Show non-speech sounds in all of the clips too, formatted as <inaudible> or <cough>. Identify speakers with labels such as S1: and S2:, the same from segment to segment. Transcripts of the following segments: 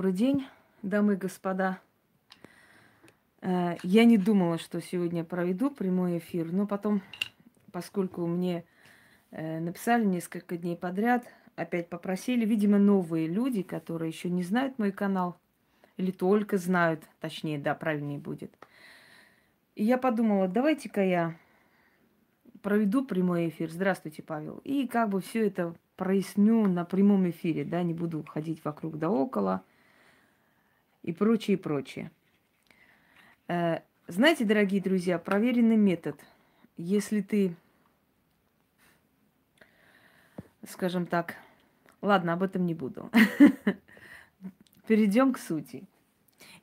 S1: Добрый день, дамы и господа. Э, я не думала, что сегодня проведу прямой эфир, но потом, поскольку мне э, написали несколько дней подряд, опять попросили, видимо, новые люди, которые еще не знают мой канал, или только знают, точнее, да, правильнее будет. И я подумала, давайте-ка я проведу прямой эфир. Здравствуйте, Павел. И как бы все это проясню на прямом эфире, да, не буду ходить вокруг да около и прочее, прочее. Э, знаете, дорогие друзья, проверенный метод. Если ты, скажем так, ладно, об этом не буду. <laughs> Перейдем к сути.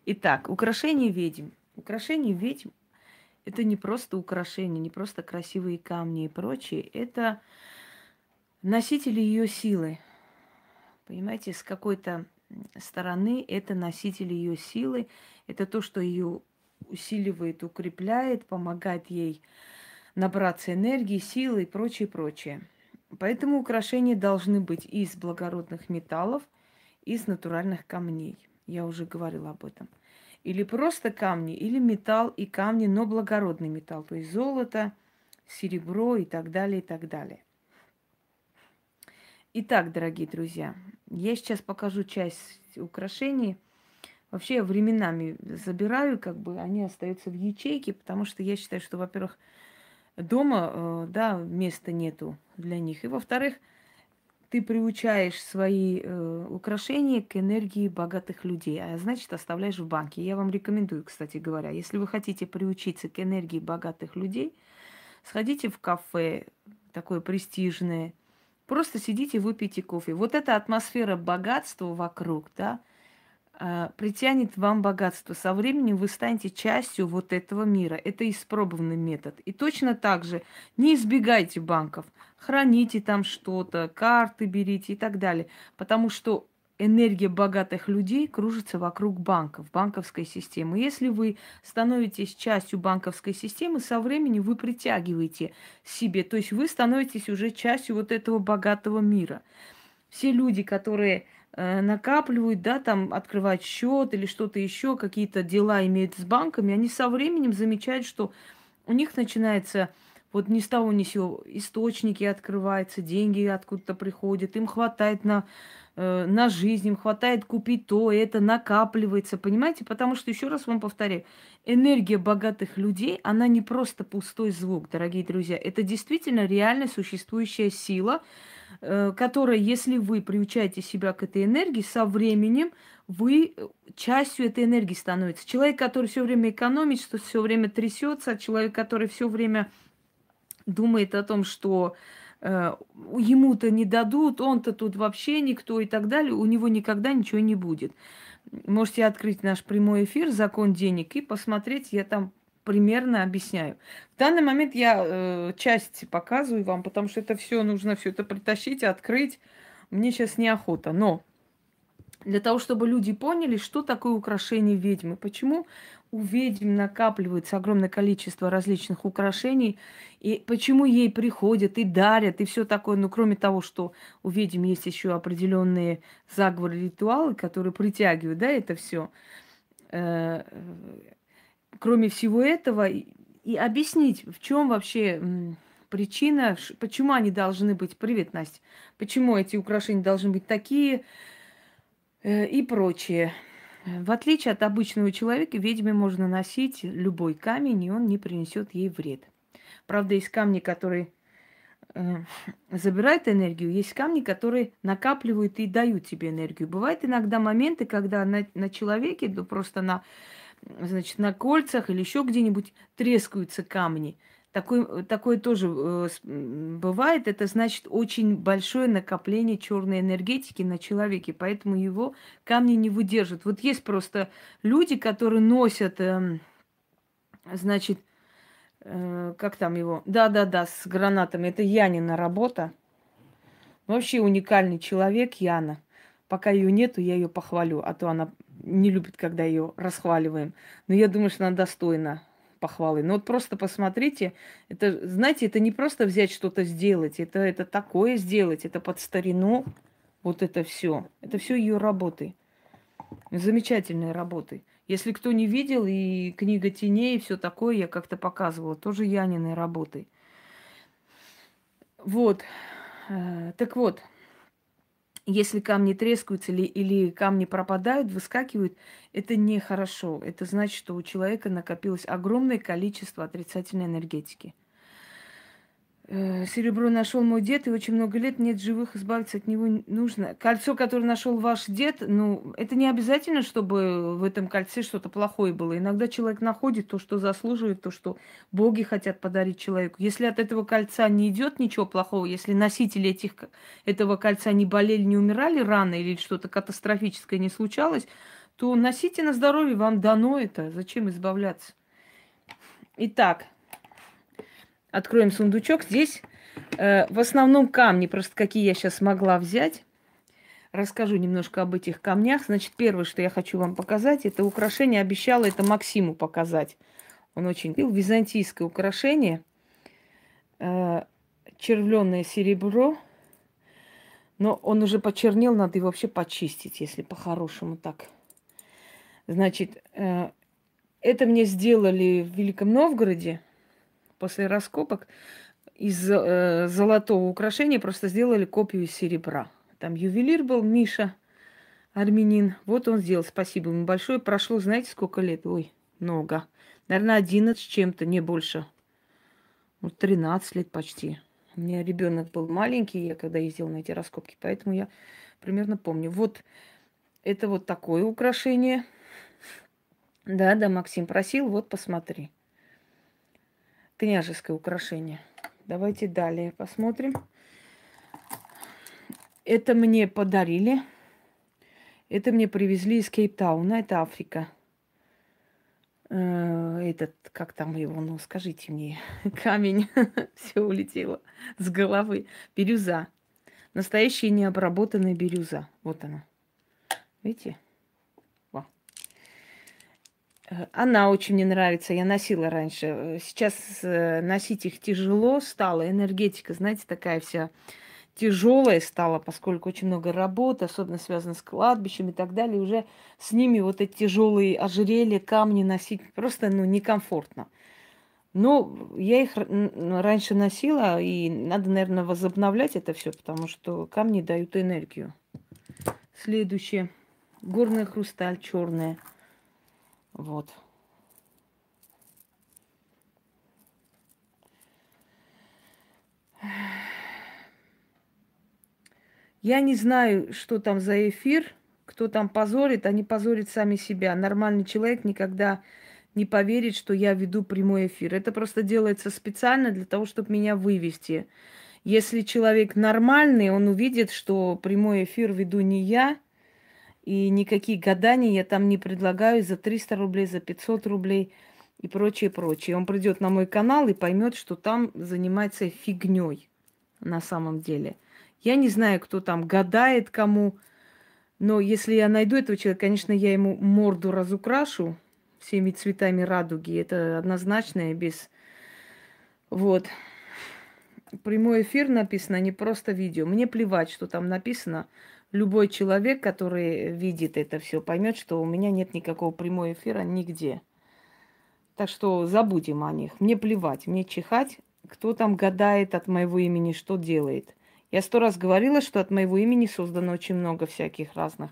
S1: Итак, украшение ведьм. Украшение ведьм – это не просто украшения, не просто красивые камни и прочее. Это носители ее силы. Понимаете, с какой-то стороны это носители ее силы, это то, что ее усиливает, укрепляет, помогает ей набраться энергии, силы и прочее, прочее. Поэтому украшения должны быть из благородных металлов, из натуральных камней. Я уже говорила об этом. Или просто камни, или металл и камни, но благородный металл, то есть золото, серебро и так далее, и так далее. Итак, дорогие друзья, я сейчас покажу часть украшений. Вообще я временами забираю, как бы они остаются в ячейке, потому что я считаю, что, во-первых, дома, э, да, места нету для них. И, во-вторых, ты приучаешь свои э, украшения к энергии богатых людей, а значит оставляешь в банке. Я вам рекомендую, кстати говоря, если вы хотите приучиться к энергии богатых людей, сходите в кафе такое престижное, Просто сидите, выпейте кофе. Вот эта атмосфера богатства вокруг, да, а, притянет вам богатство. Со временем вы станете частью вот этого мира. Это испробованный метод. И точно так же не избегайте банков. Храните там что-то, карты берите и так далее. Потому что энергия богатых людей кружится вокруг банков, банковской системы. Если вы становитесь частью банковской системы, со временем вы притягиваете себе, то есть вы становитесь уже частью вот этого богатого мира. Все люди, которые э, накапливают, да, там открывать счет или что-то еще, какие-то дела имеют с банками, они со временем замечают, что у них начинается вот ни с того ни с сего источники открываются, деньги откуда-то приходят, им хватает на э, на жизнь, им хватает купить то, это накапливается, понимаете? Потому что, еще раз вам повторяю, энергия богатых людей, она не просто пустой звук, дорогие друзья. Это действительно реально существующая сила, э, которая, если вы приучаете себя к этой энергии, со временем вы частью этой энергии становитесь. Человек, который все время экономит, что все время трясется, человек, который все время думает о том, что Э, ему-то не дадут, он-то тут вообще никто и так далее, у него никогда ничего не будет. Можете открыть наш прямой эфир «Закон денег» и посмотреть, я там примерно объясняю. В данный момент я э, часть показываю вам, потому что это все нужно все это притащить, открыть. Мне сейчас неохота. Но для того, чтобы люди поняли, что такое украшение ведьмы, почему у ведьм накапливается огромное количество различных украшений, и почему ей приходят и дарят, и все такое. Ну, кроме того, что у ведьм есть еще определенные заговоры, ритуалы, которые притягивают, да, это все. Э, кроме всего этого, и объяснить, в чем вообще причина, почему они должны быть. Привет, Настя. Почему эти украшения должны быть такие э, и прочее. В отличие от обычного человека, ведьме можно носить любой камень, и он не принесет ей вред. Правда, есть камни, которые э, забирают энергию, есть камни, которые накапливают и дают тебе энергию. Бывают иногда моменты, когда на, на человеке, ну, просто на, значит, на кольцах или еще где-нибудь трескаются камни. Такое, такое тоже э, бывает. Это значит очень большое накопление черной энергетики на человеке, поэтому его камни не выдержат. Вот есть просто люди, которые носят, э, значит, э, как там его? Да-да-да, с гранатами. Это Янина работа. Вообще уникальный человек Яна. Пока ее нету, я ее похвалю, а то она не любит, когда ее расхваливаем. Но я думаю, что она достойна похвалы. Но вот просто посмотрите, это, знаете, это не просто взять что-то сделать, это, это такое сделать, это под старину, вот это все. Это все ее работы. Замечательные работы. Если кто не видел, и книга теней, и все такое, я как-то показывала, тоже Яниной работы. Вот. Э, так вот, если камни трескаются или, или камни пропадают, выскакивают, это нехорошо. Это значит, что у человека накопилось огромное количество отрицательной энергетики. Э, серебро нашел мой дед, и очень много лет нет живых, избавиться от него нужно. Кольцо, которое нашел ваш дед, ну, это не обязательно, чтобы в этом кольце что-то плохое было. Иногда человек находит то, что заслуживает, то, что боги хотят подарить человеку. Если от этого кольца не идет ничего плохого, если носители этих, этого кольца не болели, не умирали рано или что-то катастрофическое не случалось, то носите на здоровье, вам дано это. Зачем избавляться? Итак, Откроем сундучок. Здесь э, в основном камни, просто какие я сейчас смогла взять. Расскажу немножко об этих камнях. Значит, первое, что я хочу вам показать, это украшение. Обещала это Максиму показать. Он очень любил византийское украшение. Э, червленное серебро. Но он уже почернел, надо его вообще почистить, если по-хорошему так. Значит, э, это мне сделали в Великом Новгороде после раскопок из э, золотого украшения просто сделали копию из серебра. Там ювелир был Миша, армянин. Вот он сделал. Спасибо ему большое. Прошло, знаете, сколько лет? Ой, много. Наверное, 11 чем-то, не больше. Ну, 13 лет почти. У меня ребенок был маленький, я когда ездила на эти раскопки, поэтому я примерно помню. Вот это вот такое украшение. Да, да, Максим просил, вот посмотри княжеское украшение. Давайте далее посмотрим. Это мне подарили. Это мне привезли из Кейптауна, это Африка. Э, этот, как там его, ну скажите мне, <laughs> камень, <laughs> все улетело с головы. Бирюза. Настоящая необработанная бирюза. Вот она. Видите? Э, она очень мне нравится, я носила раньше. Э, сейчас э, носить их тяжело стало, энергетика, знаете, такая вся тяжелая стала, поскольку очень много работы, особенно связано с кладбищем и так далее. Уже с ними вот эти тяжелые ожерелья, камни носить просто ну, некомфортно. Но я их раньше носила, и надо, наверное, возобновлять это все, потому что камни дают энергию. Следующее. Горная хрусталь черная. Вот. Я не знаю, что там за эфир, кто там позорит, они позорят сами себя. Нормальный человек никогда не поверит, что я веду прямой эфир. Это просто делается специально для того, чтобы меня вывести. Если человек нормальный, он увидит, что прямой эфир веду не я, и никакие гадания я там не предлагаю за 300 рублей, за 500 рублей и прочее, прочее. Он придет на мой канал и поймет, что там занимается фигней на самом деле. Я не знаю, кто там гадает кому, но если я найду этого человека, конечно, я ему морду разукрашу всеми цветами радуги. Это однозначно и без... Вот. Прямой эфир написано, не просто видео. Мне плевать, что там написано любой человек, который видит это все, поймет, что у меня нет никакого прямого эфира нигде. Так что забудем о них. Мне плевать, мне чихать, кто там гадает от моего имени, что делает. Я сто раз говорила, что от моего имени создано очень много всяких разных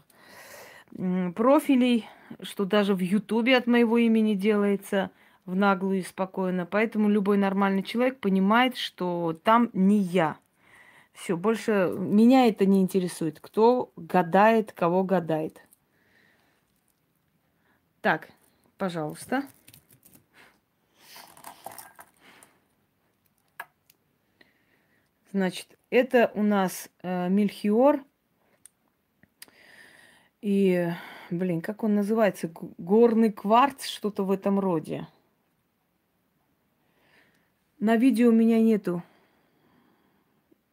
S1: профилей, что даже в Ютубе от моего имени делается в наглую и спокойно. Поэтому любой нормальный человек понимает, что там не я – все, больше меня это не интересует. Кто гадает, кого гадает. Так, пожалуйста. Значит, это у нас э, Мельхиор. И, блин, как он называется? Горный кварц, что-то в этом роде. На видео у меня нету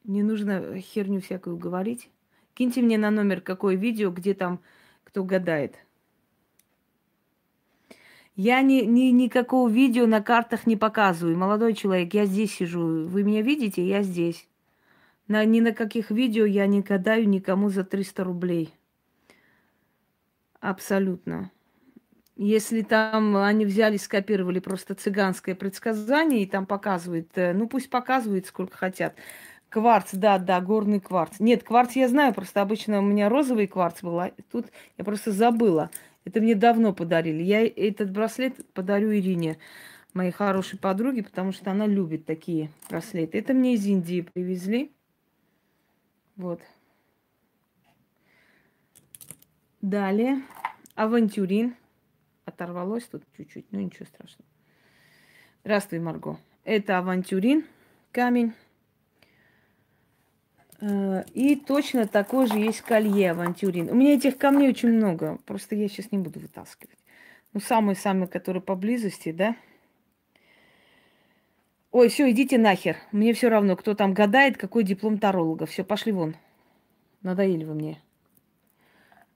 S1: не нужно херню всякую говорить. Киньте мне на номер какое видео, где там кто гадает. Я ни, ни, никакого видео на картах не показываю. Молодой человек, я здесь сижу. Вы меня видите? Я здесь. На, ни на каких видео я не гадаю никому за 300 рублей. абсолютно. Если там они взяли, скопировали просто цыганское предсказание и там показывают, э, ну пусть показывают сколько хотят. Кварц, да, да, горный кварц. Нет, кварц я знаю, просто обычно у меня розовый кварц был, а тут я просто забыла. Это мне давно подарили. Я этот браслет подарю Ирине, моей хорошей подруге, потому что она любит такие браслеты. Это мне из Индии привезли. Вот. Далее. Авантюрин. Оторвалось тут чуть-чуть, но ничего страшного. Здравствуй, Марго. Это авантюрин, камень. Э, и точно такой же есть колье авантюрин. У меня этих камней очень много, просто я сейчас не буду вытаскивать. Ну, самые-самые, которые поблизости, да? Ой, все, идите нахер. Мне все равно, кто там гадает, какой диплом таролога. Все, пошли вон. Надоели вы мне.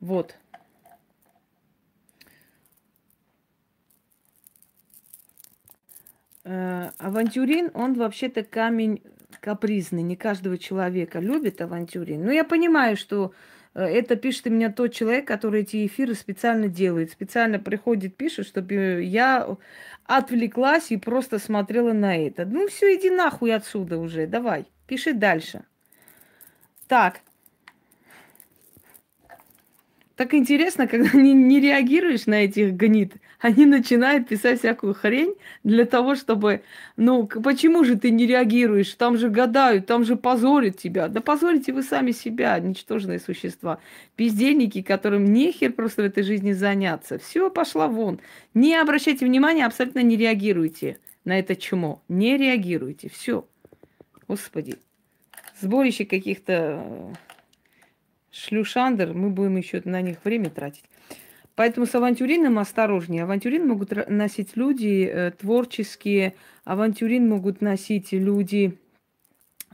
S1: Вот. Э, авантюрин, он вообще-то камень капризный, не каждого человека любит авантюрин. Но я понимаю, что э, это пишет меня тот человек, который эти эфиры специально делает. Специально приходит, пишет, чтобы я отвлеклась и просто смотрела на это. Ну все, иди нахуй отсюда уже, давай, пиши дальше. Так, так интересно, когда <laughs> не, не реагируешь на этих гнид, они начинают писать всякую хрень для того, чтобы, ну, почему же ты не реагируешь? Там же гадают, там же позорят тебя. Да позорите вы сами себя, ничтожные существа. Бездельники, которым нехер просто в этой жизни заняться. Все, пошла вон. Не обращайте внимания, абсолютно не реагируйте на это чмо. Не реагируйте. Все. Господи. Сборище каких-то шлюшандр, мы будем еще на них время тратить. Поэтому с авантюрином осторожнее. Авантюрин могут носить люди э, творческие, авантюрин могут носить люди,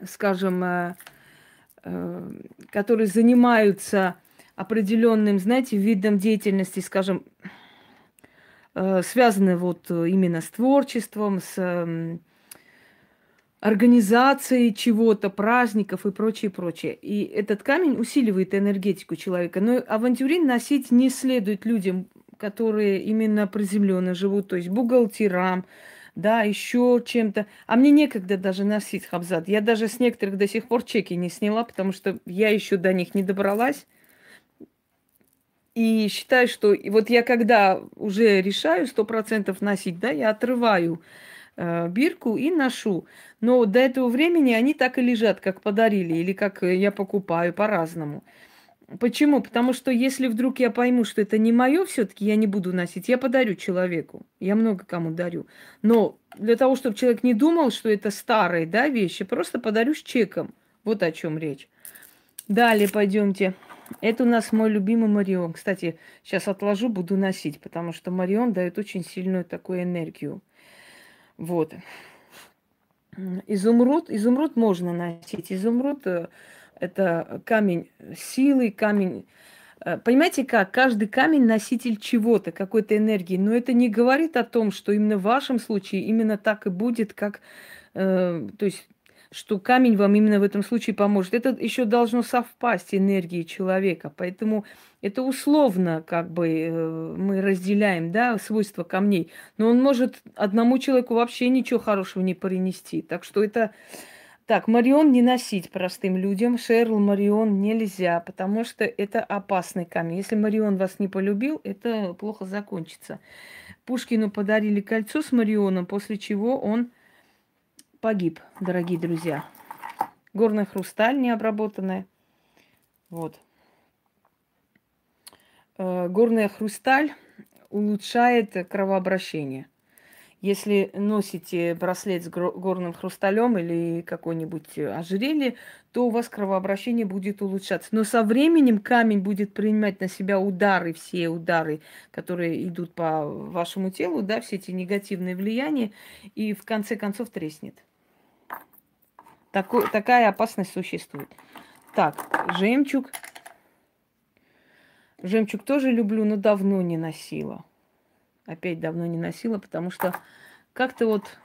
S1: скажем, э, э, которые занимаются определенным, знаете, видом деятельности, скажем, э, связанные вот именно с творчеством, с организации чего-то, праздников и прочее, прочее. И этот камень усиливает энергетику человека. Но авантюрин носить не следует людям, которые именно приземленно живут, то есть бухгалтерам, да, еще чем-то. А мне некогда даже носить хабзат. Я даже с некоторых до сих пор чеки не сняла, потому что я еще до них не добралась. И считаю, что вот я когда уже решаю сто процентов носить, да, я отрываю бирку и ношу. Но до этого времени они так и лежат, как подарили, или как э, я покупаю по-разному. Почему? Потому что если вдруг я пойму, что это не мое, все-таки я не буду носить, я подарю человеку. Я много кому дарю. Но для того, чтобы человек не думал, что это старые да, вещи, просто подарю с чеком. Вот о чем речь. Далее пойдемте. Это у нас мой любимый Марион. Кстати, сейчас отложу, буду носить, потому что Марион дает очень сильную такую энергию. Вот. Изумруд, изумруд можно носить. Изумруд э, это камень силы, камень. Э, понимаете как? Каждый камень носитель чего-то, какой-то энергии. Но это не говорит о том, что именно в вашем случае именно так и будет, как, э, то есть что камень вам именно в этом случае поможет. Это еще должно совпасть энергии человека. Поэтому это условно, как бы э, мы разделяем, да, свойства камней. Но он может одному человеку вообще ничего хорошего не принести. Так что это так, Марион не носить простым людям. Шерл, Марион нельзя, потому что это опасный камень. Если Марион вас не полюбил, это плохо закончится. Пушкину подарили кольцо с Марионом, после чего он погиб, дорогие друзья. Горная хрусталь необработанная. Вот. Э, горная хрусталь улучшает кровообращение. Если носите браслет с горным хрусталем или какой-нибудь ожерелье, то у вас кровообращение будет улучшаться. Но со временем камень будет принимать на себя удары, все удары, которые идут по вашему телу, да, все эти негативные влияния, и в конце концов треснет. Такой, такая опасность существует. Так, жемчуг. Жемчуг тоже люблю, но давно не носила. Опять давно не носила, потому что как-то вот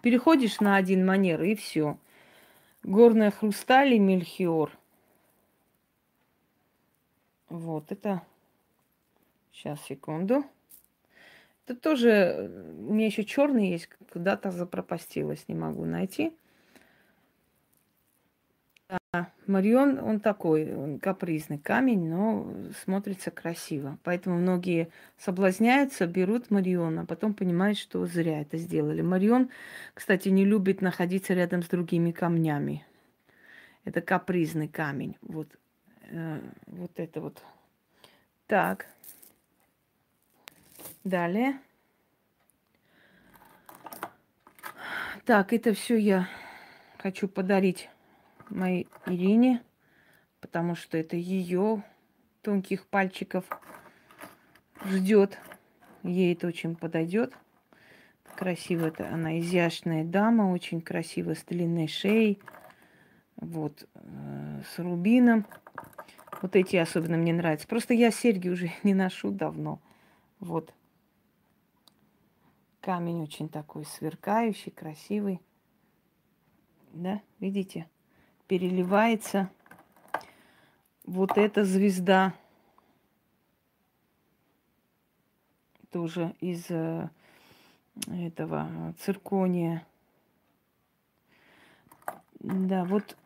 S1: переходишь на один манер и все. Горная хрусталь и мельхиор. Вот это Сейчас, секунду. Это тоже у меня еще черный есть, куда-то запропастилась, не могу найти. Да, Марион, он такой, он капризный камень, но смотрится красиво. Поэтому многие соблазняются, берут Марион, а потом понимают, что зря это сделали. Марион, кстати, не любит находиться рядом с другими камнями. Это капризный камень. Вот, э, вот это вот. Так. Далее. Так, это все я хочу подарить моей Ирине, потому что это ее тонких пальчиков ждет. Ей это очень подойдет. Красиво это она изящная дама, очень красиво с длинной шеей. Вот, э, с рубином. Вот эти особенно мне нравятся. Просто я серьги уже <laughs> не ношу давно. Вот. Камень очень такой сверкающий, красивый. Да, видите? Переливается вот эта звезда. Тоже из э, этого циркония. Да, вот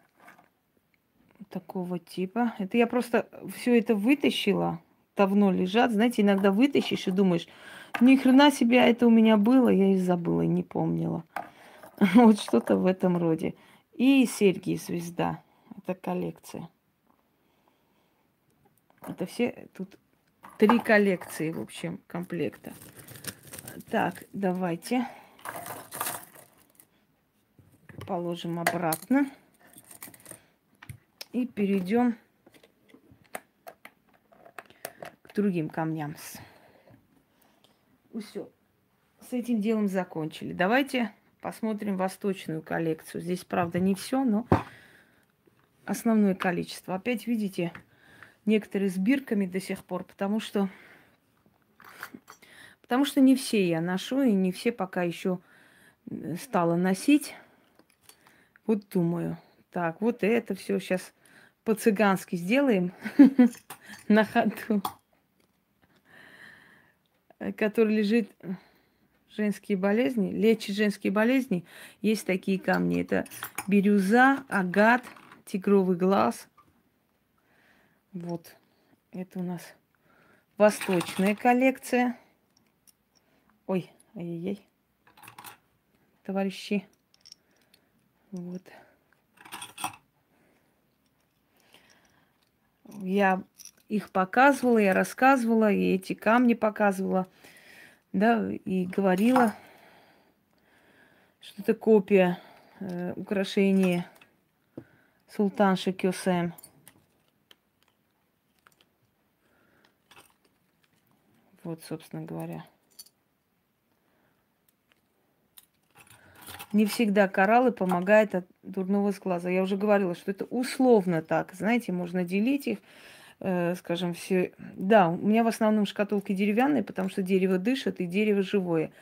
S1: такого типа. Это я просто все это вытащила. Давно лежат. Знаете, иногда вытащишь и думаешь, ни хрена себе, это у меня было, я и забыла, не помнила. <laughs> Вот что-то в этом роде. И серьги звезда. Это коллекция. Это все тут три коллекции, в общем, комплекта. Так, давайте положим обратно. И перейдем к другим камням. Все. С этим делом закончили. Давайте посмотрим восточную коллекцию. Здесь, правда, не все, но основное количество. Опять видите, некоторые с бирками до сих пор, потому что потому что не все я ношу, и не все пока еще стала носить. Вот думаю, так, вот это все сейчас по-цыгански сделаем <laughs> на ходу, который лежит женские болезни, лечит женские болезни. Есть такие камни. Это бирюза, агат, тигровый глаз. Вот. Это у нас восточная коллекция. Ой, ай-яй-яй. Товарищи. Вот. Я их показывала, я рассказывала, и эти камни показывала, да, и говорила, что это копия э, украшения султанши Кёсем. Вот, собственно говоря. Не всегда кораллы помогают от дурного сглаза. Я уже говорила, что это условно так. Знаете, можно делить их, скажем, все. Да, у меня в основном шкатулки деревянные, потому что дерево дышит и дерево живое.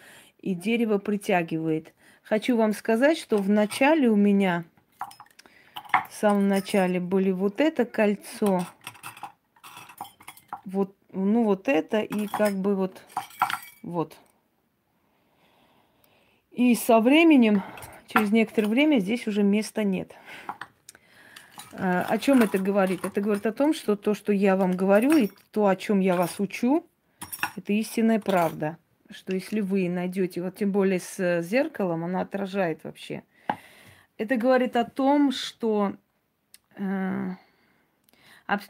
S1: И дерево притягивает. Хочу вам сказать, что в начале у меня, в самом начале были вот это кольцо, вот, ну вот это и как бы вот, вот, и со временем, через некоторое время, здесь уже места нет. А, о чем это говорит? Это говорит о том, что то, что я вам говорю, и то, о чем я вас учу, это истинная правда. Что если вы найдете, вот тем более с зеркалом, она отражает вообще. Это говорит о том, что э,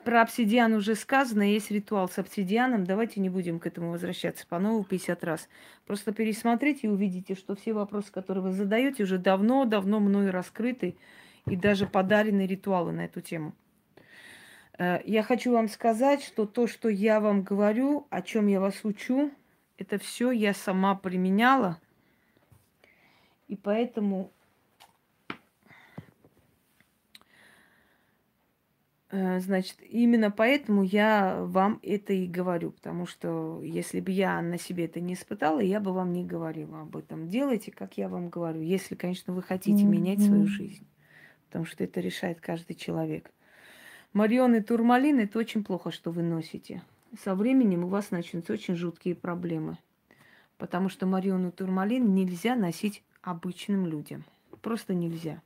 S1: про обсидиан уже сказано, есть ритуал с обсидианом. Давайте не будем к этому возвращаться по новому 50 раз. Просто пересмотрите и увидите, что все вопросы, которые вы задаете, уже давно-давно мною раскрыты и даже подарены ритуалы на эту тему. Э, я хочу вам сказать, что то, что я вам говорю, о чем я вас учу, это все я сама применяла. И поэтому Э, значит, именно поэтому я вам это и говорю, потому что если бы я на себе это не испытала, я бы вам не говорила об этом. Делайте, как я вам говорю, если, конечно, вы хотите mm-hmm. менять свою жизнь, потому что это решает каждый человек. Марион и турмалин – это очень плохо, что вы носите. со временем у вас начнутся очень жуткие проблемы. Потому что Мариону турмалин нельзя носить обычным людям. Просто нельзя.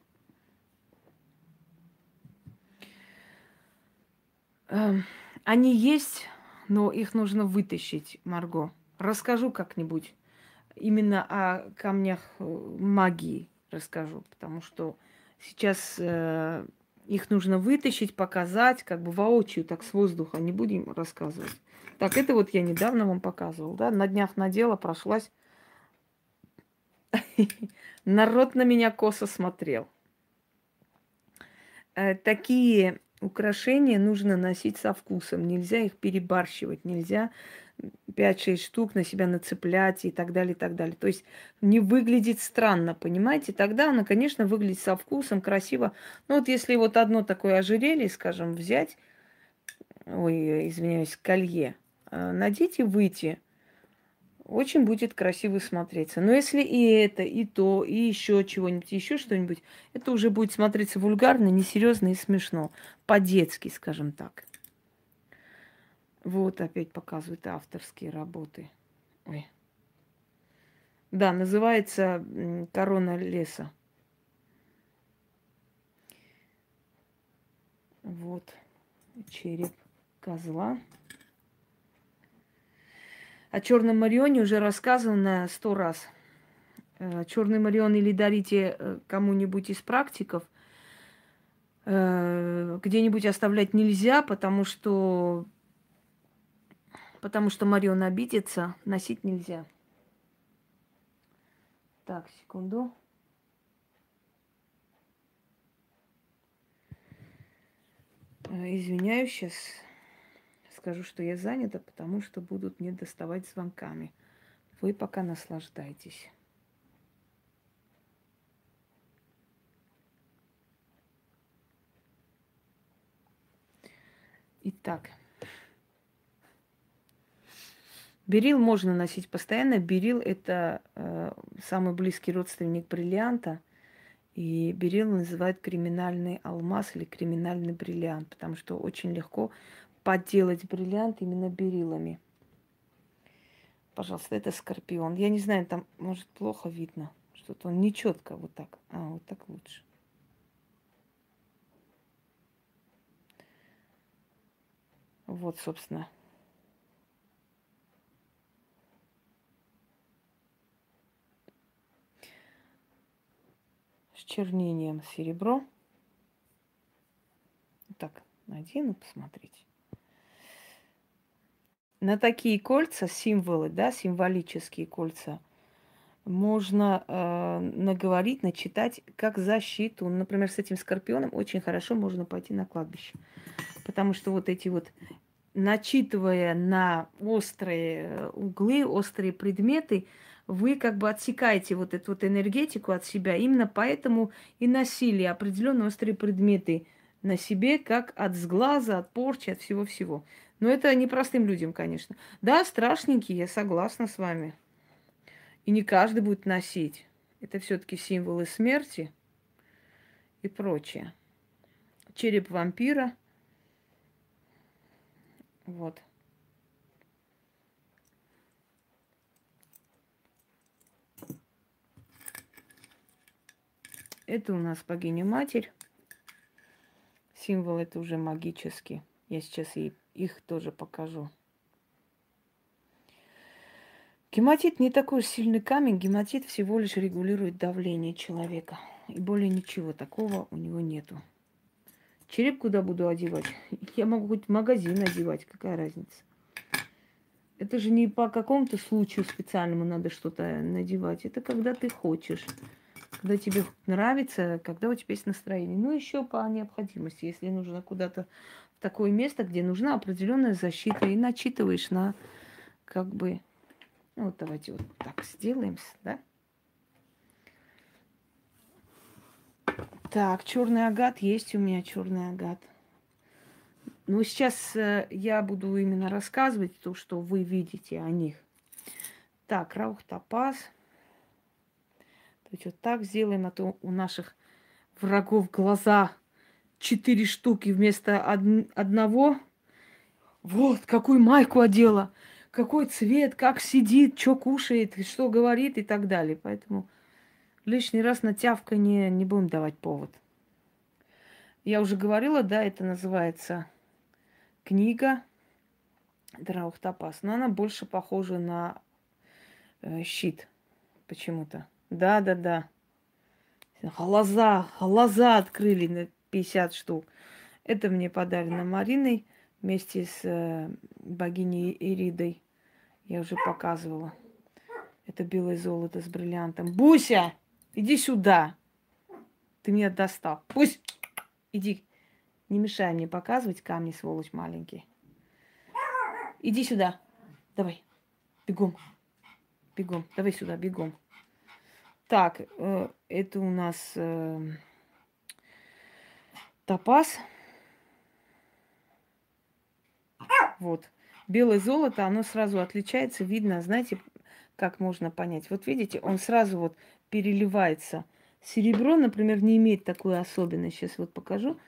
S1: Эм, они есть, но их нужно вытащить, Марго. Расскажу как-нибудь. Именно о камнях э, магии расскажу, потому что сейчас э, их нужно вытащить, показать, как бы воочию, так с воздуха, не будем рассказывать. Так, это вот я недавно вам показывал, да, на днях надела, прошлась. <laughs> Народ на меня косо смотрел. Э, такие украшения нужно носить со вкусом. Нельзя их перебарщивать, нельзя 5-6 штук на себя нацеплять и так далее, и так далее. То есть не выглядит странно, понимаете? Тогда оно, конечно, выглядит со вкусом, красиво. Ну вот если вот одно такое ожерелье, скажем, взять, ой, извиняюсь, колье, э, надеть и выйти, очень будет красиво смотреться. Но если и это, и то, и еще чего-нибудь, еще что-нибудь, это уже будет смотреться вульгарно, несерьезно и смешно. По-детски, скажем так. Вот опять показывают авторские работы. Ой. Да, называется «Корона леса». Вот череп козла. О черном Марионе уже рассказано сто раз. Э, Черный Марион или дарите э, кому-нибудь из практиков, э, где-нибудь оставлять нельзя, потому что потому что Марион обидится, носить нельзя. Так, секунду. Извиняюсь, сейчас скажу, что я занята, потому что будут мне доставать звонками. Вы пока наслаждайтесь. Итак, берил можно носить постоянно. Берил это э, самый близкий родственник бриллианта. И берил называют криминальный алмаз или криминальный бриллиант, потому что очень легко подделать бриллиант именно берилами. Пожалуйста, это скорпион. Я не знаю, там, может, плохо видно. Что-то он нечетко вот так. А, вот так лучше. Вот, собственно. Чернением серебро. Так, надену, посмотрите на такие кольца, символы, да, символические кольца, можно э, наговорить, начитать как защиту. Например, с этим скорпионом очень хорошо можно пойти на кладбище. Потому что вот эти вот, начитывая на острые э, углы, острые предметы, вы как бы отсекаете вот эту вот энергетику от себя. Именно поэтому и носили определенные острые предметы на себе, как от сглаза, от порчи, от всего-всего. Но это не простым людям, конечно. Да, страшненький, я согласна с вами. И не каждый будет носить. Это все-таки символы смерти и прочее. Череп вампира. Вот. Это у нас богиня-матерь. Символ это уже магический. Я сейчас ей их тоже покажу. Гематит не такой уж сильный камень. Гематит всего лишь регулирует давление человека. И более ничего такого у него нету. Череп куда буду одевать? Я могу хоть в магазин одевать, какая разница. Это же не по какому-то случаю специальному надо что-то надевать. Это когда ты хочешь. Когда тебе нравится, когда у тебя есть настроение. Ну, еще по необходимости, если нужно куда-то такое место, где нужна определенная защита, и начитываешь на как бы... Ну, вот давайте вот так сделаем, да? Так, черный агат есть у меня черный агат. Ну, сейчас э, я буду именно рассказывать то, что вы видите о них. Так, раух топаз. Есть вот так сделаем, а то у наших врагов глаза четыре штуки вместо од- одного. Вот, какую майку одела, какой цвет, как сидит, что кушает, что говорит и так далее. Поэтому лишний раз на тявка не, не будем давать повод. Я уже говорила, да, это называется книга Драухтапас, но она больше похожа на э, щит почему-то. Да, да, да. Глаза, глаза открыли на 50 штук. Это мне подарено Мариной вместе с э, богиней Иридой. Я уже показывала. Это белое золото с бриллиантом. Буся, иди сюда. Ты меня достал. Пусть Иди, не мешай мне показывать камни, сволочь маленький. Иди сюда. Давай. Бегом. Бегом. Давай сюда, бегом. Так, э, это у нас э, топаз. Вот. Белое золото, оно сразу отличается, видно, знаете, как можно понять. Вот видите, он сразу вот переливается – Серебро, например, не имеет такой особенности. Сейчас вот покажу.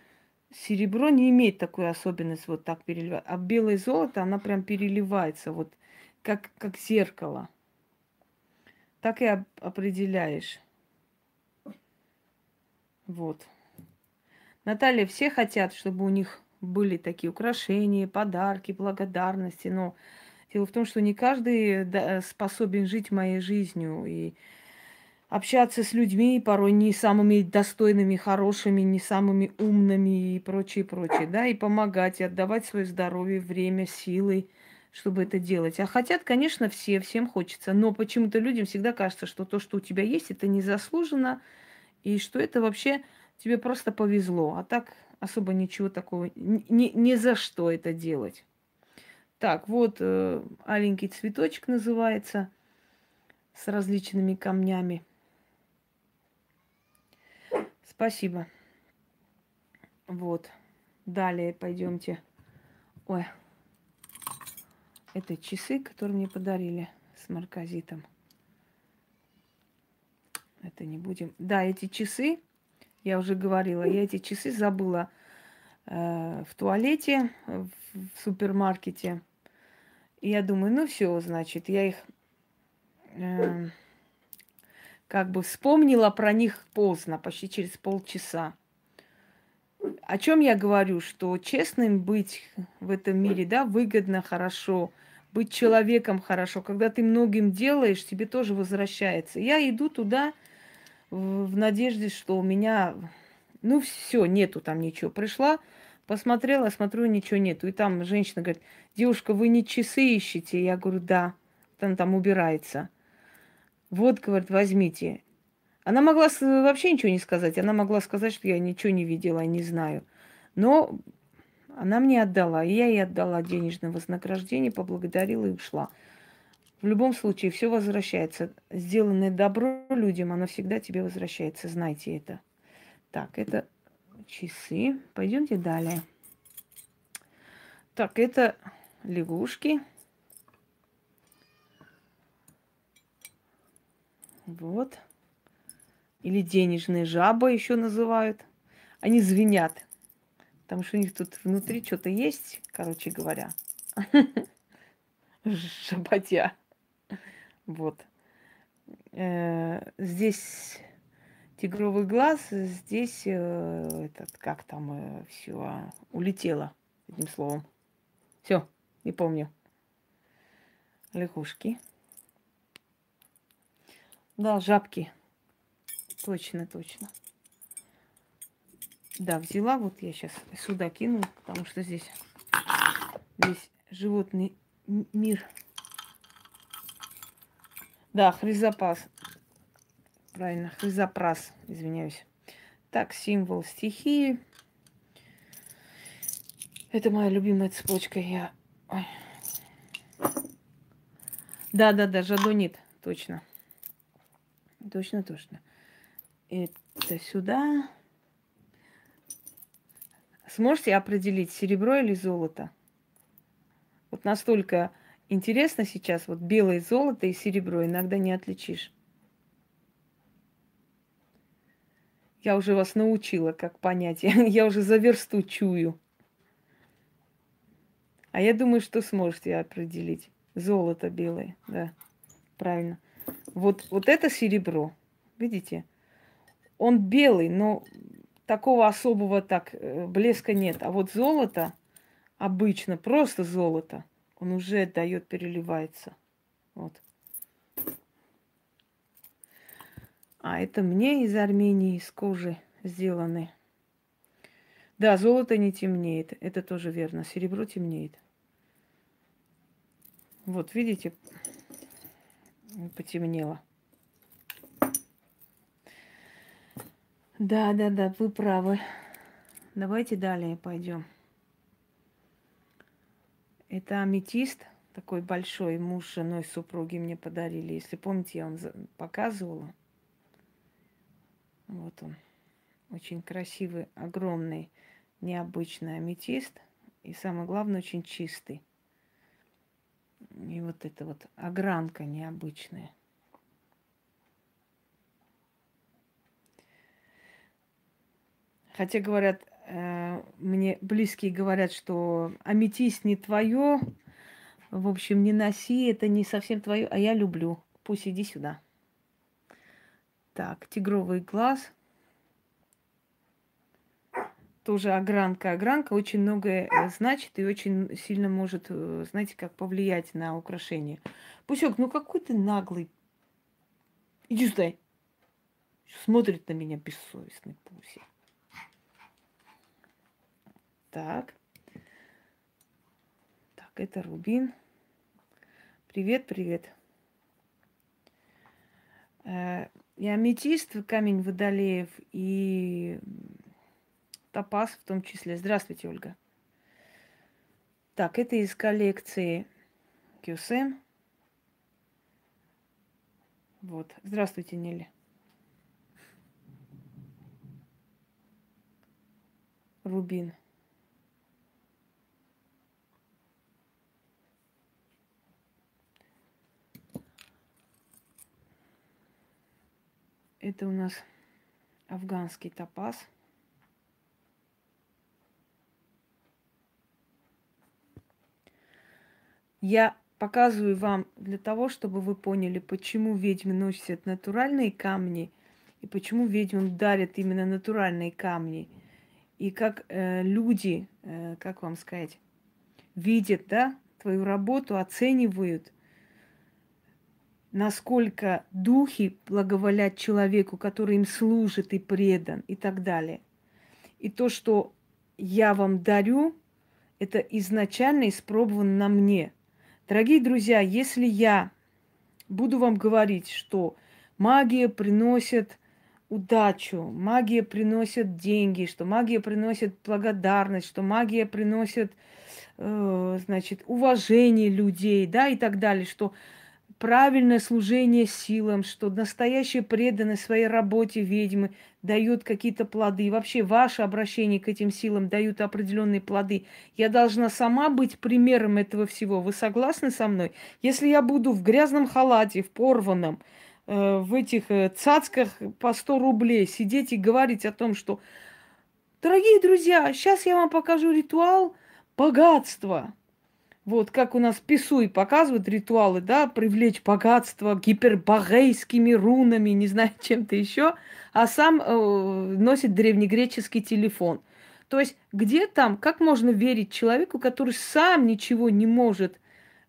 S1: Серебро не имеет такой особенности вот так переливать. А белое золото, она прям переливается, вот как, как зеркало. Так и определяешь. Вот. Наталья, все хотят, чтобы у них были такие украшения, подарки, благодарности. Но дело в том, что не каждый способен жить моей жизнью. И общаться с людьми, порой не самыми достойными, хорошими, не самыми умными и прочее, прочее, да, и помогать, и отдавать свое здоровье, время, силы, чтобы это делать. А хотят, конечно, все, всем хочется, но почему-то людям всегда кажется, что то, что у тебя есть, это незаслуженно, и что это вообще тебе просто повезло, а так особо ничего такого, ни, ни за что это делать. Так, вот э, аленький цветочек называется с различными камнями. Спасибо. Вот. Далее пойдемте. Ой. Это часы, которые мне подарили с марказитом. Это не будем. Да, эти часы, я уже говорила, я эти часы забыла э, в туалете, в, в супермаркете. И я думаю, ну все, значит, я их э, как бы вспомнила про них поздно, почти через полчаса. О чем я говорю, что честным быть в этом мире, да, выгодно, хорошо, быть человеком хорошо. Когда ты многим делаешь, тебе тоже возвращается. Я иду туда в, надежде, что у меня, ну все, нету там ничего. Пришла, посмотрела, смотрю, ничего нету. И там женщина говорит, девушка, вы не часы ищете? Я говорю, да. Там там убирается. Вот, говорит, возьмите. Она могла вообще ничего не сказать. Она могла сказать, что я ничего не видела, не знаю. Но она мне отдала. И я ей отдала денежное вознаграждение, поблагодарила и ушла. В любом случае, все возвращается. Сделанное добро людям, оно всегда тебе возвращается. Знайте это. Так, это часы. Пойдемте далее. Так, это лягушки. Вот. Или денежные жабы еще называют. Они звенят. Потому что у них тут внутри что-то есть, короче говоря. <laughs> Жаботя. Вот. Э, здесь тигровый глаз, здесь э, этот, как там э, все а, улетело, этим словом. Все, не помню. Лягушки. Да, жабки. Точно, точно. Да, взяла, вот я сейчас сюда кину, потому что здесь весь животный мир. Да, хризопас. Правильно, хризопрас, извиняюсь. Так, символ стихии. Это моя любимая цепочка. Я... Да, да, да, жадонит, точно. Точно, точно. Это сюда. Сможете определить, серебро или золото? Вот настолько интересно сейчас, вот белое золото и серебро иногда не отличишь. Я уже вас научила, как понять. <laughs> Я уже за версту чую. А я думаю, что сможете определить. Золото белое, да, правильно. Вот, вот это серебро, видите? Он белый, но такого особого так э, блеска нет. А вот золото обычно, просто золото, он уже дает, переливается. Вот. А это мне из Армении, из кожи сделаны. Да, золото не темнеет. Это тоже верно. Серебро темнеет. Вот, видите, потемнело. Да, да, да, вы правы. Давайте далее пойдем. Это аметист, такой большой, муж с женой супруги мне подарили. Если помните, я вам показывала. Вот он. Очень красивый, огромный, необычный аметист. И самое главное, очень чистый. И вот эта вот огранка необычная. Хотя говорят, э, мне близкие говорят, что аметист не твое, в общем, не носи, это не совсем твое, а я люблю. Пусть иди сюда. Так, тигровый глаз. Тоже огранка. Огранка очень многое э, значит и очень сильно может, э, знаете, как повлиять на украшение. Пусек, ну какой ты наглый. Иди сюда. Смотрит на меня бессовестный пусик. Так. Так, это рубин. Привет, привет. Э, и аметист, камень водолеев, и топаз в том числе. Здравствуйте, Ольга. Так, это из коллекции Кюсем. Вот. Здравствуйте, Нелли. Рубин. Это у нас афганский топаз. Я показываю вам для того, чтобы вы поняли, почему ведьмы носят натуральные камни и почему ведьмам дарят именно натуральные камни. И как э, люди, э, как вам сказать, видят, да, твою работу, оценивают насколько духи благоволят человеку, который им служит и предан и так далее. И то, что я вам дарю, это изначально испробовано на мне. Дорогие друзья, если я буду вам говорить, что магия приносит удачу, магия приносит деньги, что магия приносит благодарность, что магия приносит, э, значит, уважение людей, да, и так далее, что правильное служение силам, что настоящая преданность своей работе ведьмы дает какие-то плоды. И вообще ваше обращение к этим силам дают определенные плоды. Я должна сама быть примером этого всего. Вы согласны со мной? Если я буду в грязном халате, в порванном, э, в этих э, цацках по 100 рублей сидеть и говорить о том, что, дорогие друзья, сейчас я вам покажу ритуал богатства. Вот как у нас Писуй показывают ритуалы, да, привлечь богатство гипербогейскими рунами, не знаю, <laughs> чем-то еще, а сам э, носит древнегреческий телефон. То есть где там, как можно верить человеку, который сам ничего не может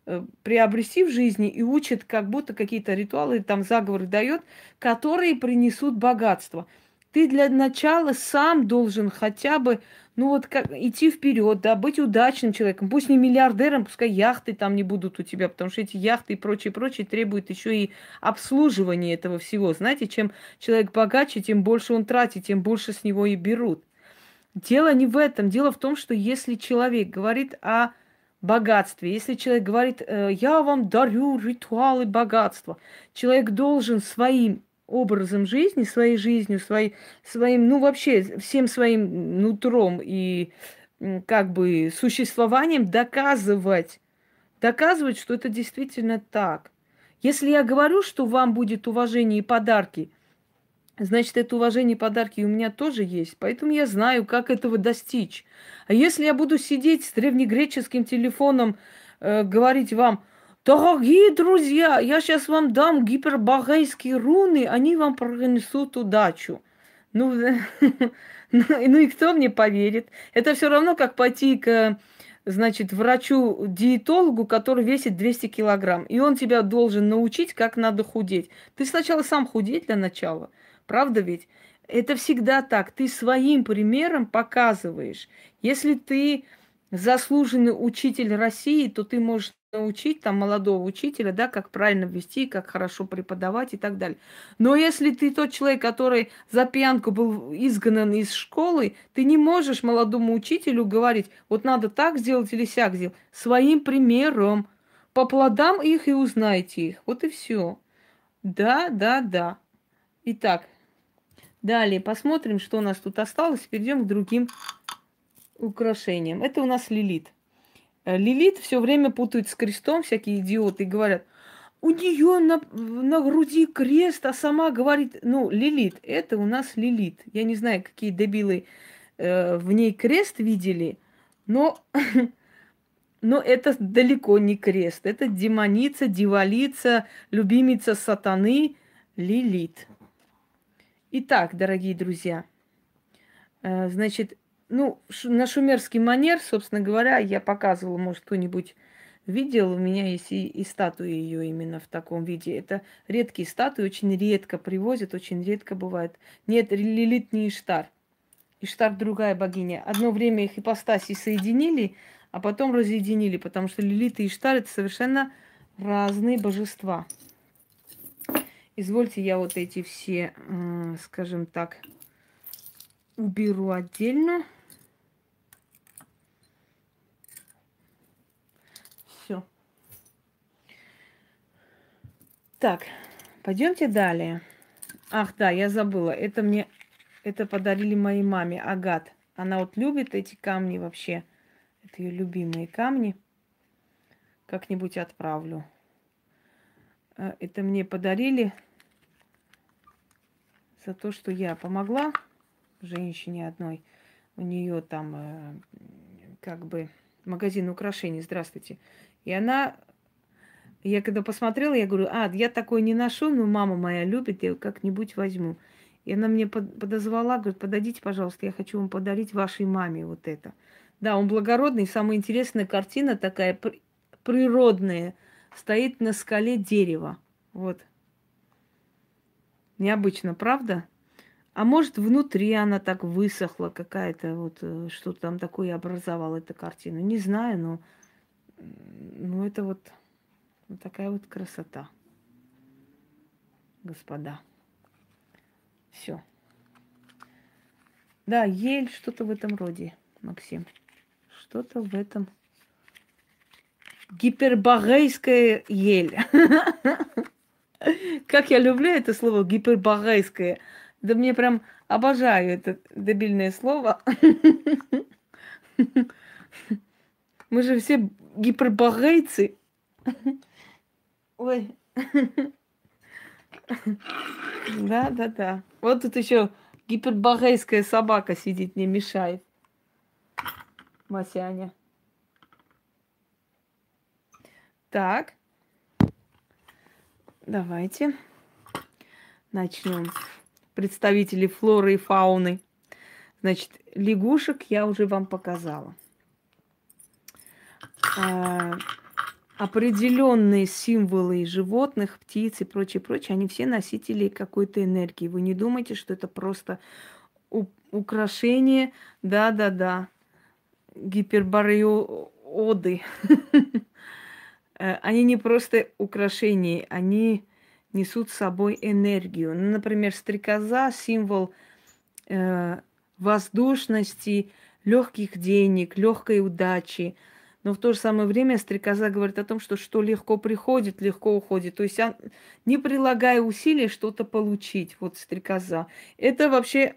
S1: э, приобрести в жизни и учит как будто какие-то ритуалы, там заговоры дает, которые принесут богатство. Ты для начала сам должен хотя бы ну вот как идти вперед, да, быть удачным человеком, пусть не миллиардером, пускай яхты там не будут у тебя, потому что эти яхты и прочее, прочее требуют еще и обслуживания этого всего. Знаете, чем человек богаче, тем больше он тратит, тем больше с него и берут. Дело не в этом. Дело в том, что если человек говорит о богатстве, если человек говорит, «Э, я вам дарю ритуалы богатства, человек должен своим образом жизни, своей жизнью, своей, своим, ну вообще всем своим нутром и как бы существованием доказывать, доказывать, что это действительно так. Если я говорю, что вам будет уважение и подарки, Значит, это уважение и подарки у меня тоже есть. Поэтому я знаю, как этого достичь. А если я буду сидеть с древнегреческим телефоном, э, говорить вам, дорогие друзья, я сейчас вам дам гипербагайские руны, они вам принесут удачу. Ну, <laughs> ну, ну и кто мне поверит? Это все равно, как пойти к значит, врачу-диетологу, который весит 200 килограмм. И он тебя должен научить, как надо худеть. Ты сначала сам худеть для начала. Правда ведь? Это всегда так. Ты своим примером показываешь. Если ты заслуженный учитель России, то ты можешь научить там молодого учителя, да, как правильно вести, как хорошо преподавать и так далее. Но если ты тот человек, который за пьянку был изгнан из школы, ты не можешь молодому учителю говорить, вот надо так сделать или сяк сделать. Своим примером. По плодам их и узнайте их. Вот и все. Да, да, да. Итак, далее посмотрим, что у нас тут осталось. Перейдем к другим украшениям. Это у нас лилит. Э, Лилит все время путают с крестом, всякие идиоты, говорят, у нее на, на груди крест, а сама говорит, ну, Лилит, это у нас Лилит. Я не знаю, какие дебилы э, в ней крест видели, но, <laughs> но это далеко не крест. Это демоница, дивалица, любимица сатаны Лилит. Итак, дорогие друзья, э, значит, ну, на шумерский манер, собственно говоря, я показывала, может, кто-нибудь видел, у меня есть и, и статуи ее именно в таком виде. Это редкие статуи, очень редко привозят, очень редко бывает. Нет, Лилит не Иштар. Иштар другая богиня. Одно время их ипостаси соединили, а потом разъединили, потому что Лилит и Иштар это совершенно разные божества. Извольте, я вот эти все, скажем так, уберу отдельно. Так, пойдемте далее. Ах, да, я забыла. Это мне, это подарили моей маме, Агат. Она вот любит эти камни вообще. Это ее любимые камни. Как-нибудь отправлю. Э, это мне подарили за то, что я помогла женщине одной. У нее там э, как бы магазин украшений, здравствуйте. И она я когда посмотрела, я говорю, а, я такой не ношу, но мама моя любит, я как-нибудь возьму. И она мне подозвала, говорит, подадите, пожалуйста, я хочу вам подарить вашей маме вот это. Да, он благородный. Самая интересная картина такая природная. Стоит на скале дерево. Вот. Необычно, правда? А может, внутри она так высохла, какая-то вот, э, что там такое образовала эта картина. Не знаю, но, ну, это вот вот такая вот красота, господа. Все. Да, ель, что-то в этом роде, Максим. Что-то в этом. Гиперборейская ель. <laughs> Как я люблю это слово гиперборейское. Да мне прям обожаю это дебильное слово. <laughs> Мы же все гиперборейцы. <laughs> Ой. Да, да, да. Вот тут еще гиперборейская собака сидит, не мешает. Масяня. Так. Давайте начнем. Представители флоры и фауны. Значит, лягушек я уже вам показала. Определенные символы животных, птиц и прочее, прочее, они все носители какой-то энергии. Вы не думайте, что это просто украшение, да-да-да, гипербореоды. Э, <laughs> они не просто украшения, они несут с собой энергию. Ну, например, стрекоза – символ э, воздушности, легких денег, легкой удачи – но в то же самое время стрекоза говорит о том, что что легко приходит, легко уходит. То есть не прилагая усилий что-то получить. Вот стрекоза. Это вообще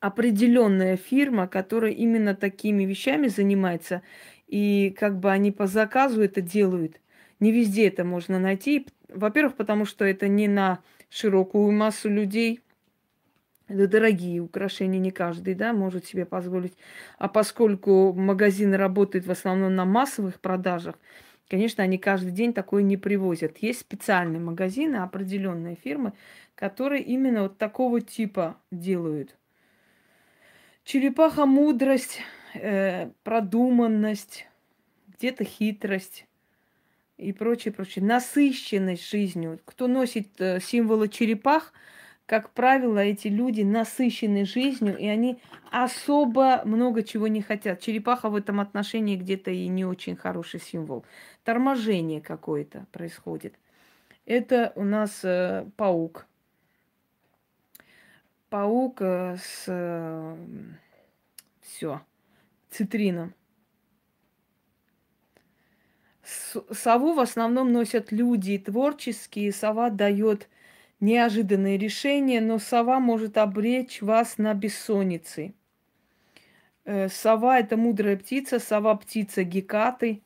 S1: определенная фирма, которая именно такими вещами занимается. И как бы они по заказу это делают. Не везде это можно найти. Во-первых, потому что это не на широкую массу людей. Это дорогие украшения, не каждый, да, может себе позволить. А поскольку магазин работает в основном на массовых продажах, конечно, они каждый день такое не привозят. Есть специальные магазины, определенные фирмы, которые именно вот такого типа делают. Черепаха мудрость, э, продуманность, где-то хитрость и прочее, прочее. Насыщенность жизнью. Кто носит э, символы черепах, как правило, эти люди насыщены жизнью, и они особо много чего не хотят. Черепаха в этом отношении где-то и не очень хороший символ. Торможение какое-то происходит. Это у нас э, паук. Паук э, с э, все цитрином. Сову в основном носят люди творческие. Сова дает неожиданные решения, но сова может обречь вас на бессонницы. Э, сова – это мудрая птица, сова – птица Гекаты,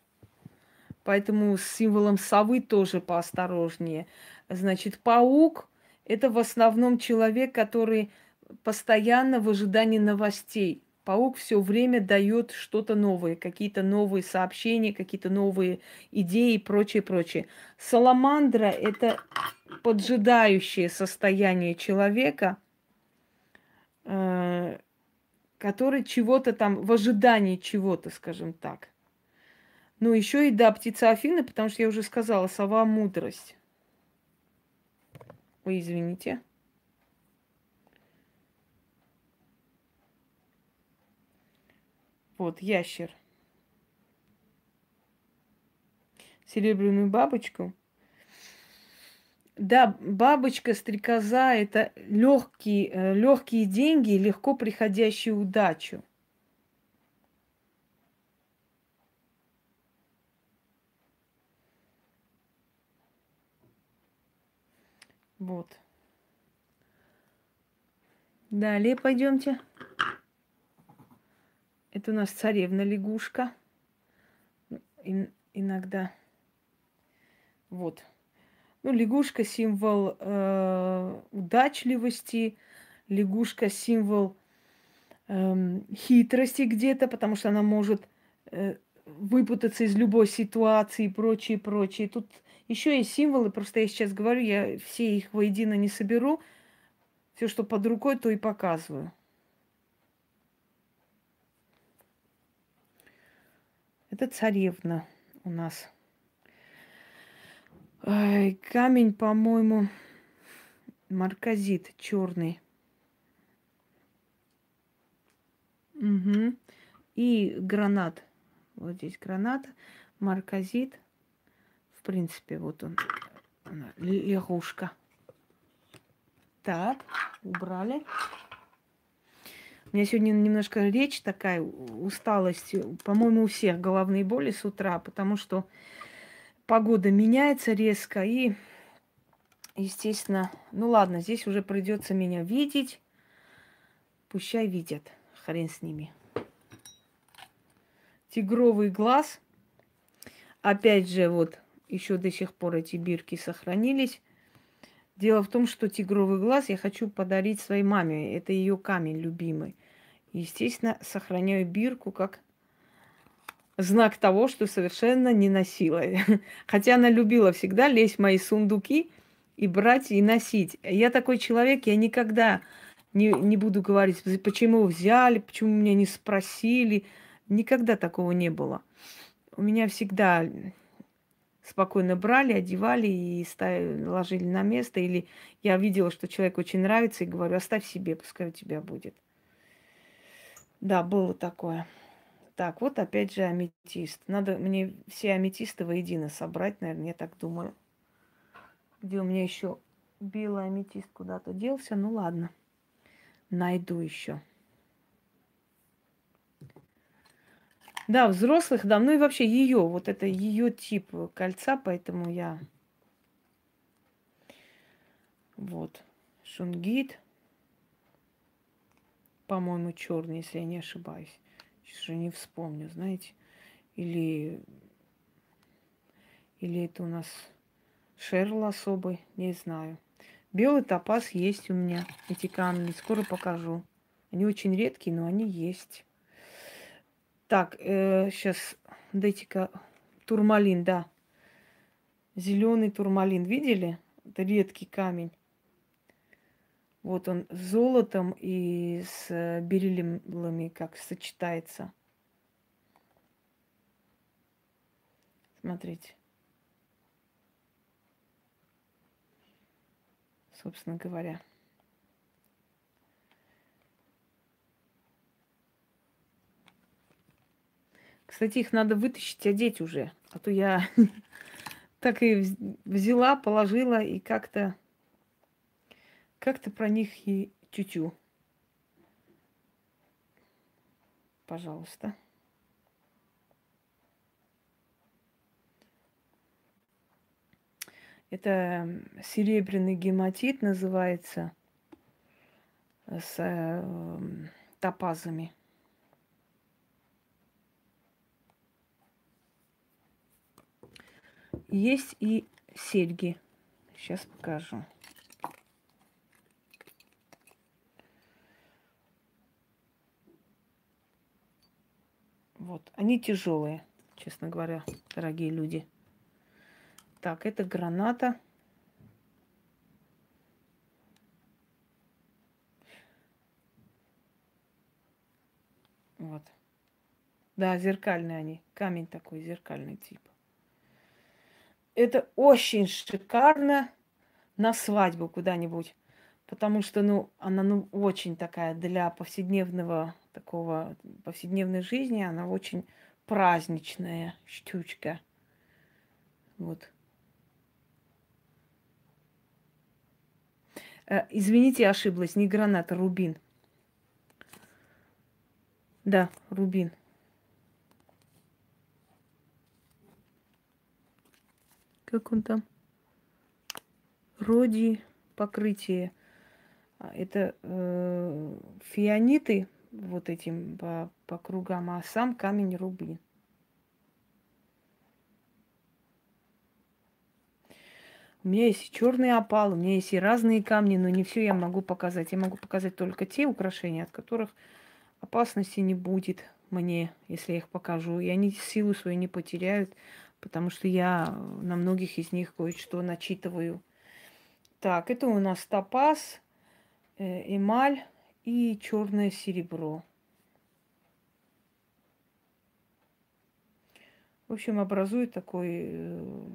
S1: поэтому с символом совы тоже поосторожнее. Значит, паук – это в основном человек, который постоянно в ожидании новостей – Паук все время дает что-то новое, какие-то новые сообщения, какие-то новые идеи и прочее, прочее. Саламандра – это поджидающее состояние человека, э, который чего-то там, в ожидании чего-то, скажем так. Ну, еще и да, птица Афины, потому что я уже сказала, сова мудрость. Ой, извините. Вот, ящер. Серебряную бабочку. Да, бабочка, стрекоза – это легкие, э, легкие деньги, легко приходящие удачу. Вот. Далее пойдемте. Это у нас царевна лягушка. И, иногда. Вот. Ну, лягушка символ э, удачливости, лягушка символ э, хитрости где-то, потому что она может э, выпутаться из любой ситуации и прочее, прочее. Тут еще есть символы, просто я сейчас говорю, я все их воедино не соберу. Все, что под рукой, то и показываю. Это царевна у нас. Ой, камень, по-моему, марказит черный. Угу. И гранат. Вот здесь гранат, марказит. В принципе, вот он, лягушка. Так, убрали. У меня сегодня немножко речь такая, усталость. По-моему, у всех головные боли с утра, потому что погода меняется резко. И, естественно, ну ладно, здесь уже придется меня видеть. Пущай видят. Хрен с ними. Тигровый глаз. Опять же, вот еще до сих пор эти бирки сохранились. Дело в том, что тигровый глаз я хочу подарить своей маме. Это ее камень любимый. Естественно, сохраняю бирку как знак того, что совершенно не носила. <laughs> Хотя она любила всегда лезть в мои сундуки и брать и носить. Я такой человек, я никогда не, не буду говорить, почему взяли, почему меня не спросили. Никогда такого не было. У меня всегда спокойно брали, одевали и ставили, ложили на место. Или я видела, что человек очень нравится, и говорю, оставь себе, пускай у тебя будет. Да, было такое. Так, вот опять же аметист. Надо мне все аметисты воедино собрать, наверное, я так думаю. Где у меня еще белый аметист куда-то делся? Ну ладно, найду еще. Да, взрослых, да, ну и вообще ее, вот это ее тип кольца, поэтому я... Вот, шунгит по-моему, черный, если я не ошибаюсь. Уже не вспомню, знаете. Или, или это у нас Шерл особый, не знаю. Белый топаз есть у меня, эти камни. Скоро покажу. Они очень редкие, но они есть. Так, э, сейчас дайте-ка турмалин, да. Зеленый турмалин, видели? Это редкий камень. Вот он с золотом и с э, бериллами как сочетается. Смотрите. Собственно говоря. Кстати, их надо вытащить, одеть уже. А то я <laughs> так и взяла, положила и как-то как-то про них и тютю. Пожалуйста. Это серебряный гематит называется с э, топазами. Есть и серьги. Сейчас покажу. Вот. Они тяжелые, честно говоря, дорогие люди. Так, это граната. Вот. Да, зеркальные они. Камень такой, зеркальный тип. Это очень шикарно на свадьбу куда-нибудь. Потому что, ну, она, ну, очень такая для повседневного такого повседневной жизни, она очень праздничная штучка. Вот. Э, извините, ошиблась, не граната, рубин. Да, рубин. Как он там? Роди покрытие. А, это э, фианиты вот этим по, по кругам, а сам камень рубин. У меня есть черный опал, у меня есть и разные камни, но не все я могу показать. Я могу показать только те украшения, от которых опасности не будет мне, если я их покажу. И они силу свою не потеряют, потому что я на многих из них кое-что начитываю. Так, это у нас топаз, э, эмаль, и черное серебро. В общем, образует такой э,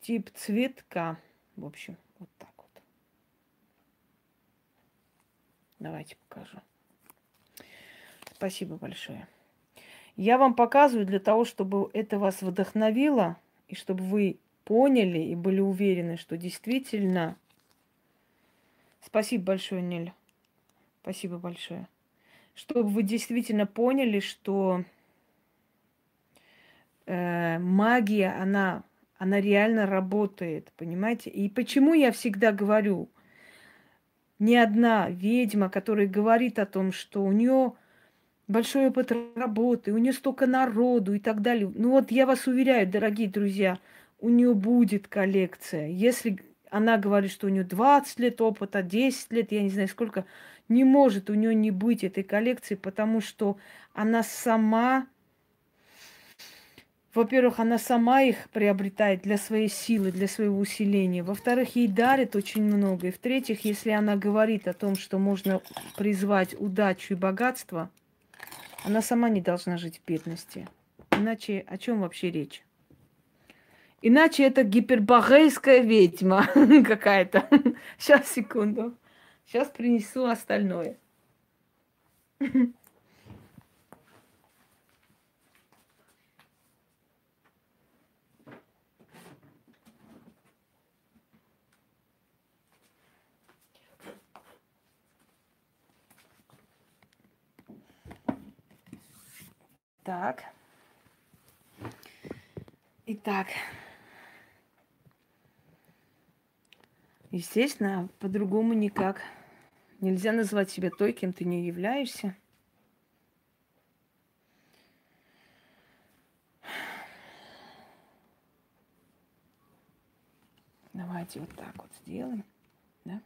S1: тип цветка. В общем, вот так вот. Давайте покажу. Спасибо большое. Я вам показываю для того, чтобы это вас вдохновило, и чтобы вы поняли и были уверены, что действительно Спасибо большое, Нель. Спасибо большое. Чтобы вы действительно поняли, что э, магия, она, она реально работает, понимаете? И почему я всегда говорю, ни одна ведьма, которая говорит о том, что у нее большой опыт работы, у нее столько народу и так далее. Ну вот я вас уверяю, дорогие друзья, у нее будет коллекция. Если она говорит, что у нее 20 лет опыта, 10 лет, я не знаю сколько. Не может у нее не быть этой коллекции, потому что она сама, во-первых, она сама их приобретает для своей силы, для своего усиления. Во-вторых, ей дарит очень много. И в-третьих, если она говорит о том, что можно призвать удачу и богатство, она сама не должна жить в бедности. Иначе о чем вообще речь? Иначе это гиперборейская ведьма <laughs> какая-то. <laughs> Сейчас, секунду. Сейчас принесу остальное. Так. Итак. Естественно, по-другому никак. Нельзя назвать себя той, кем ты не являешься. Давайте вот так вот сделаем. Да?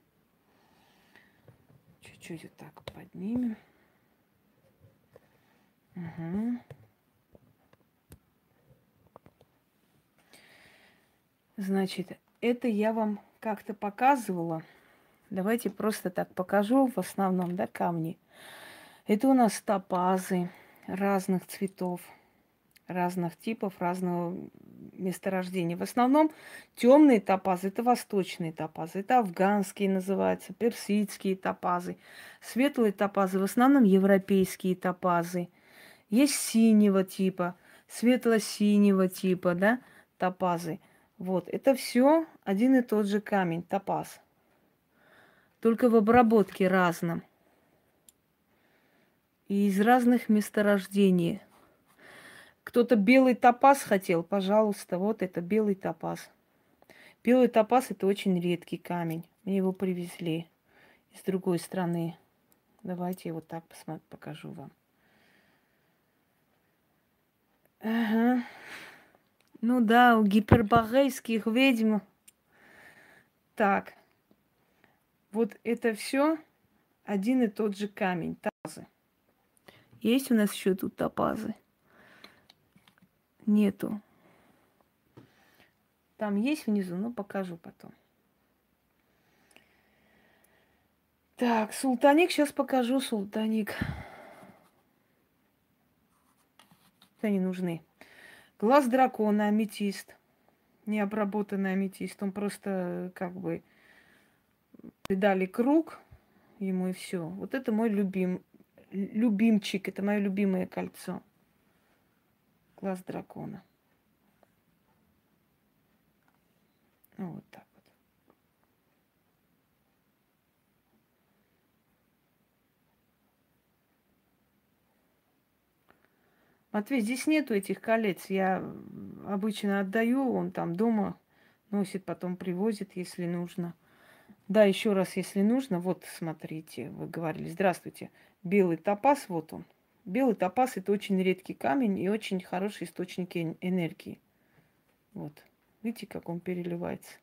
S1: Чуть-чуть вот так поднимем. Угу. Значит, это я вам как-то показывала. Давайте просто так покажу в основном, да, камни. Это у нас топазы разных цветов, разных типов, разного месторождения. В основном темные топазы это восточные топазы, это афганские называются, персидские топазы. Светлые топазы в основном европейские топазы. Есть синего типа, светло-синего типа, да, топазы. Вот, это все один и тот же камень, топаз. Только в обработке разном. И из разных месторождений. Кто-то белый топаз хотел, пожалуйста, вот это белый топаз. Белый топаз это очень редкий камень. Мне его привезли из другой страны. Давайте я вот так посмотрю, покажу вам. Ага. Ну да, у гиперборейских ведьм. Так. Вот это все один и тот же камень, тазы. Есть у нас еще тут топазы? Нету. Там есть внизу, но покажу потом. Так, султаник, сейчас покажу султаник. Не нужны. Глаз дракона, аметист. Необработанный аметист. Он просто как бы придали круг ему и все. Вот это мой любим, любимчик, это мое любимое кольцо. Глаз дракона. Вот так. Матвей, здесь нету этих колец. Я обычно отдаю, он там дома носит, потом привозит, если нужно. Да, еще раз, если нужно, вот смотрите, вы говорили, здравствуйте, белый топаз, вот он. Белый топаз это очень редкий камень и очень хороший источник энергии. Вот. Видите, как он переливается.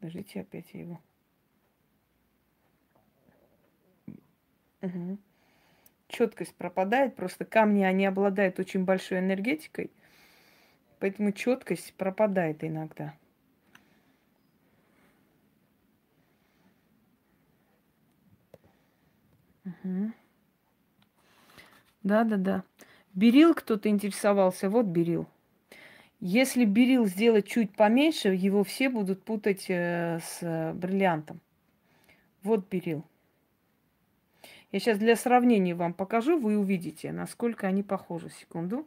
S1: Подождите, опять я его. Угу четкость пропадает. Просто камни, они обладают очень большой энергетикой. Поэтому четкость пропадает иногда. Угу. Да, да, да. Берил кто-то интересовался. Вот берил. Если берил сделать чуть поменьше, его все будут путать э, с бриллиантом. Вот берил. Я сейчас для сравнения вам покажу, вы увидите, насколько они похожи. Секунду.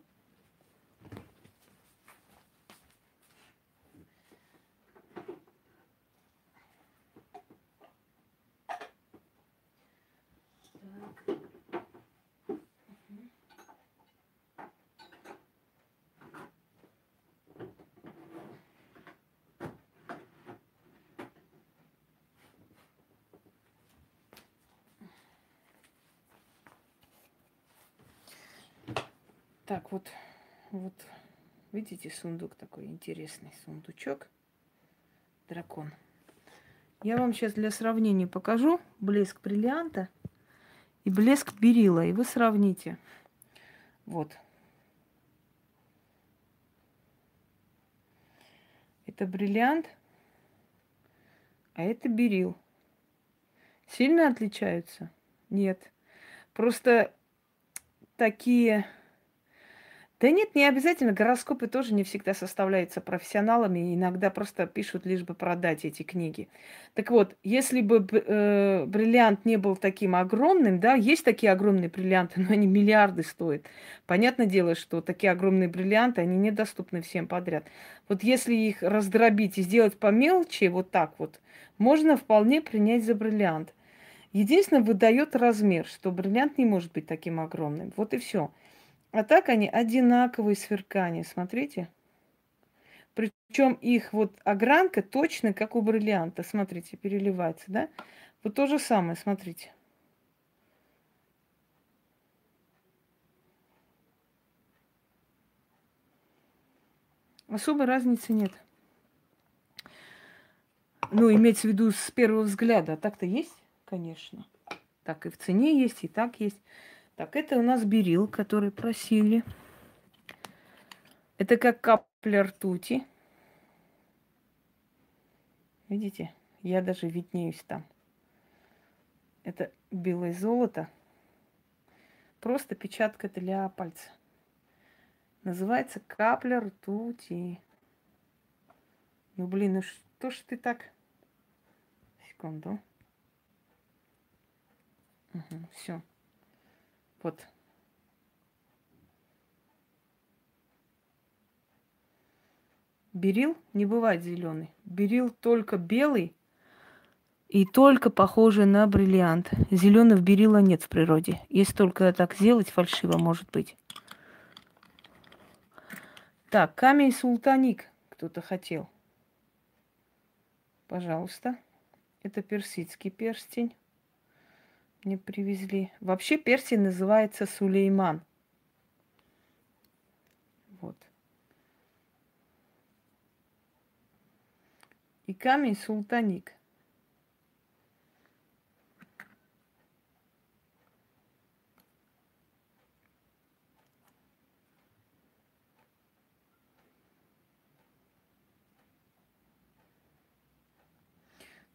S1: Вот, вот, видите, сундук такой интересный, сундучок, дракон. Я вам сейчас для сравнения покажу блеск бриллианта и блеск берила, и вы сравните. Вот. Это бриллиант, а это берил. Сильно отличаются? Нет. Просто такие да нет, не обязательно. Гороскопы тоже не всегда составляются профессионалами. Иногда просто пишут лишь бы продать эти книги. Так вот, если бы э, бриллиант не был таким огромным, да, есть такие огромные бриллианты, <laughs> но они миллиарды стоят. Понятное дело, что такие огромные бриллианты, они недоступны всем подряд. Вот если их раздробить и сделать по мелочи, вот так вот, можно вполне принять за бриллиант. Единственное, выдает размер, что бриллиант не может быть таким огромным. Вот и все. А так они одинаковые сверкания, смотрите. Причем их вот огранка точно как у бриллианта, смотрите, переливается, да? Вот то же самое, смотрите. Особой разницы нет. Ну, имеется в виду с первого взгляда. Так-то есть, конечно. Так и в цене есть, и так есть. Так, это у нас берил, который просили. Это как капля ртути. Видите? Я даже виднеюсь там. Это белое золото. Просто печатка для пальца. Называется капля ртути. Ну, блин, ну что ж ты так... Секунду. Угу, все. Вот. Берил не бывает зеленый. Берил только белый и только похожий на бриллиант. Зеленого берила нет в природе. Если только так сделать, фальшиво может быть. Так, камень султаник кто-то хотел. Пожалуйста. Это персидский перстень. Мне привезли. Вообще перстень называется Сулейман. Вот. И камень султаник.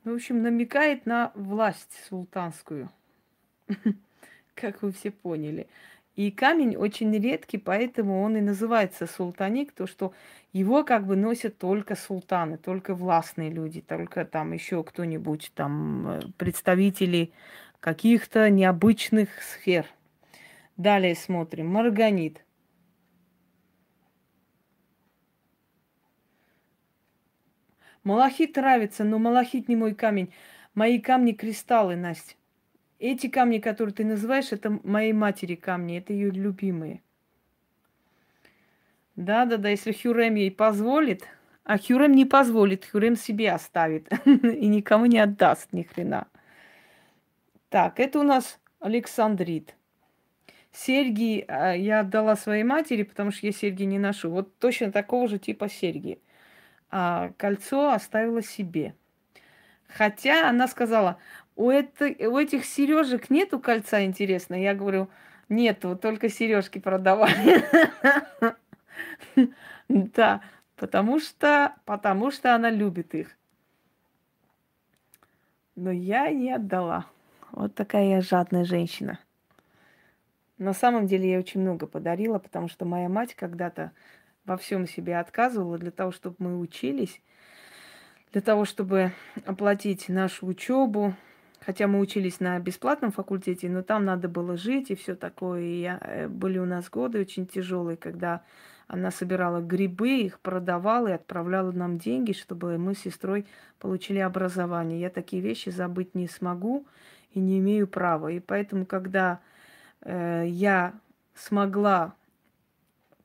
S1: Ну, в общем, намекает на власть султанскую, <laughs> как вы все поняли. И камень очень редкий, поэтому он и называется султаник, то что его как бы носят только султаны, только властные люди, только там еще кто-нибудь, там э, представители каких-то необычных сфер. Далее смотрим. Марганит. Малахит нравится, но малахит не мой камень. Мои камни кристаллы, Настя. Эти камни, которые ты называешь, это моей матери камни, это ее любимые. Да-да-да, если Хюрем ей позволит, а Хюрем не позволит, Хюрем себе оставит <laughs> и никому не отдаст ни хрена. Так, это у нас Александрит. Серьги а, я отдала своей матери, потому что я серьги не ношу. Вот точно такого же типа серьги а кольцо оставила себе. Хотя она сказала, у, это, у этих сережек нету кольца, интересно. Я говорю, нету, только сережки продавали. <laughs> Да, потому что, потому что она любит их. Но я не отдала. Вот такая я жадная женщина. На самом деле я очень много подарила, потому что моя мать когда-то во всем себе отказывала для того, чтобы мы учились, для того, чтобы оплатить нашу учебу. Хотя мы учились на бесплатном факультете, но там надо было жить и все такое. И я, э, были у нас годы очень тяжелые, когда она собирала грибы, их продавала и отправляла нам деньги, чтобы мы с сестрой получили образование. Я такие вещи забыть не смогу и не имею права. И поэтому, когда э, я смогла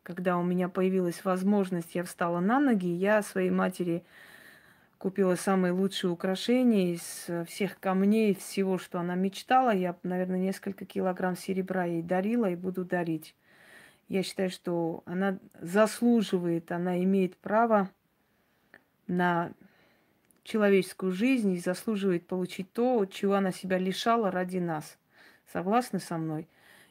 S1: когда у меня появилась возможность, я встала на ноги, я своей матери купила самые лучшие украшения из всех камней, всего, что она мечтала. Я, наверное, несколько килограмм серебра ей дарила и буду дарить. Я считаю, что она заслуживает, она имеет право на человеческую жизнь и заслуживает получить то, чего она себя лишала ради нас. Согласны со мной?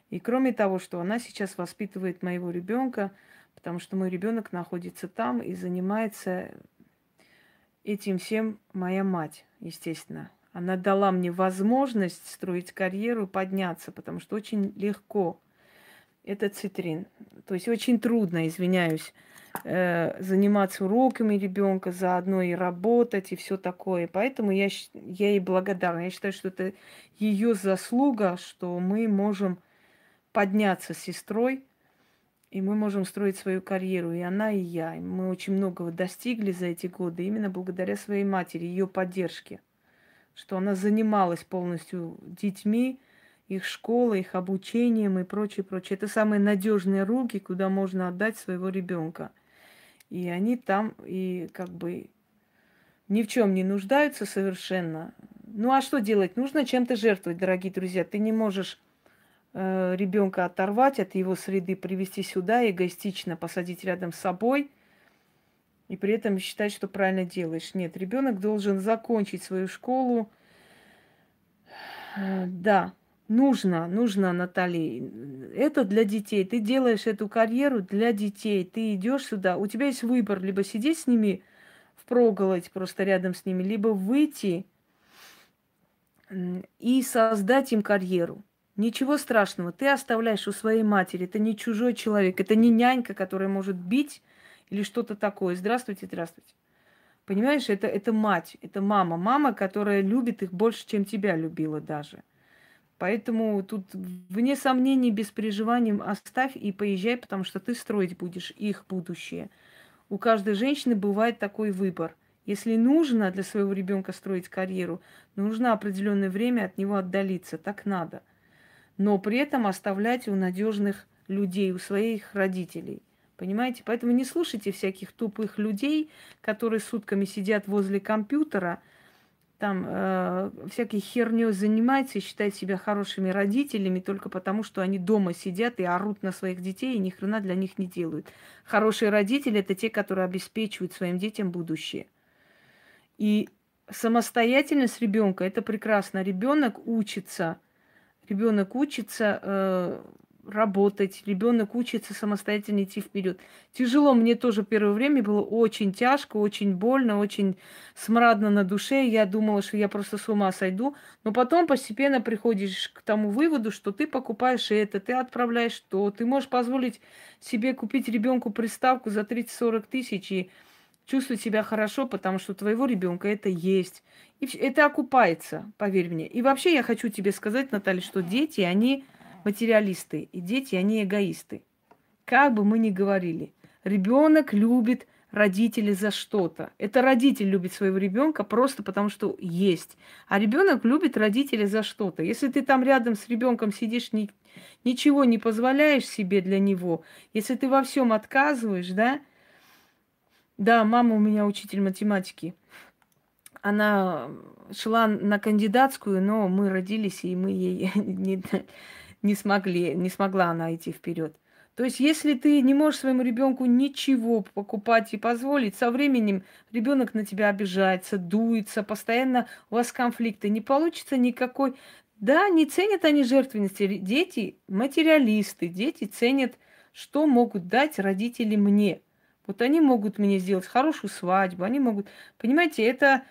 S1: И кроме того, что она сейчас воспитывает моего ребенка, потому что мой ребенок находится там и занимается этим всем моя мать, естественно. Она дала мне возможность строить карьеру, подняться, потому что очень легко. Это цитрин. То есть очень трудно, извиняюсь, э, заниматься уроками ребенка, заодно и работать, и все такое. Поэтому я, я ей благодарна. Я считаю, что это ее заслуга, что мы можем подняться с сестрой, и мы можем строить свою карьеру, и она, и я. Мы очень многого достигли за эти годы именно благодаря своей матери, ее поддержке, что она занималась полностью детьми, их школой, их обучением и прочее, прочее. Это самые надежные руки, куда можно отдать своего ребенка. И они там и как бы ни в чем не нуждаются совершенно. Ну а что делать? Нужно чем-то жертвовать, дорогие друзья. Ты не можешь ребенка оторвать от его среды, привести сюда, эгоистично посадить рядом с собой и при этом считать, что правильно делаешь. Нет, ребенок должен закончить свою школу. Э, да, нужно, нужно, Наталья. Это для детей. Ты делаешь эту карьеру для детей. Ты идешь сюда. У тебя есть выбор, либо сидеть с ними впроголодь просто рядом с ними, либо выйти и создать им карьеру. Ничего страшного. Ты оставляешь у своей матери. Это не чужой человек. Это не нянька, которая может бить или что-то такое. Здравствуйте, здравствуйте. Понимаешь, это, это мать, это мама. Мама, которая любит их больше, чем тебя любила даже. Поэтому тут вне сомнений, без переживаний оставь и поезжай, потому что ты строить будешь их будущее. У каждой женщины бывает такой выбор. Если нужно для своего ребенка строить карьеру, нужно определенное время от него отдалиться. Так надо. Но при этом оставлять у надежных людей, у своих родителей. Понимаете? Поэтому не слушайте всяких тупых людей, которые сутками сидят возле компьютера, там э, всякой херней занимаются и считают себя хорошими родителями только потому, что они дома сидят и орут на своих детей и ни хрена для них не делают. Хорошие родители это те, которые обеспечивают своим детям будущее. И самостоятельность ребенка это прекрасно. Ребенок учится, ребенок учится э, работать, ребенок учится самостоятельно идти вперед. Тяжело мне тоже первое время было очень тяжко, очень больно, очень смрадно на душе. Я думала, что я просто с ума сойду. Но потом постепенно приходишь к тому выводу, что ты покупаешь это, ты отправляешь то, ты можешь позволить себе купить ребенку приставку за 30-40 тысяч и чувствовать себя хорошо, потому что у твоего ребенка это есть. И это окупается, поверь мне. И вообще я хочу тебе сказать, Наталья, что дети, они материалисты, и дети, они эгоисты. Как бы мы ни говорили, ребенок любит родителей за что-то. Это родитель любит своего ребенка просто потому, что есть. А ребенок любит родителей за что-то. Если ты там рядом с ребенком сидишь, ни, ничего не позволяешь себе для него, если ты во всем отказываешь, да, да, мама у меня учитель математики. Она шла на кандидатскую, но мы родились, и мы ей <laughs> не, не смогли, не смогла она идти вперед. То есть, если ты не можешь своему ребенку ничего покупать и позволить, со временем ребенок на тебя обижается, дуется, постоянно у вас конфликты, не получится никакой. Да, не ценят они жертвенности. Дети материалисты, дети ценят, что могут дать родители мне. Вот они могут мне сделать хорошую свадьбу, они могут... Понимаете, это,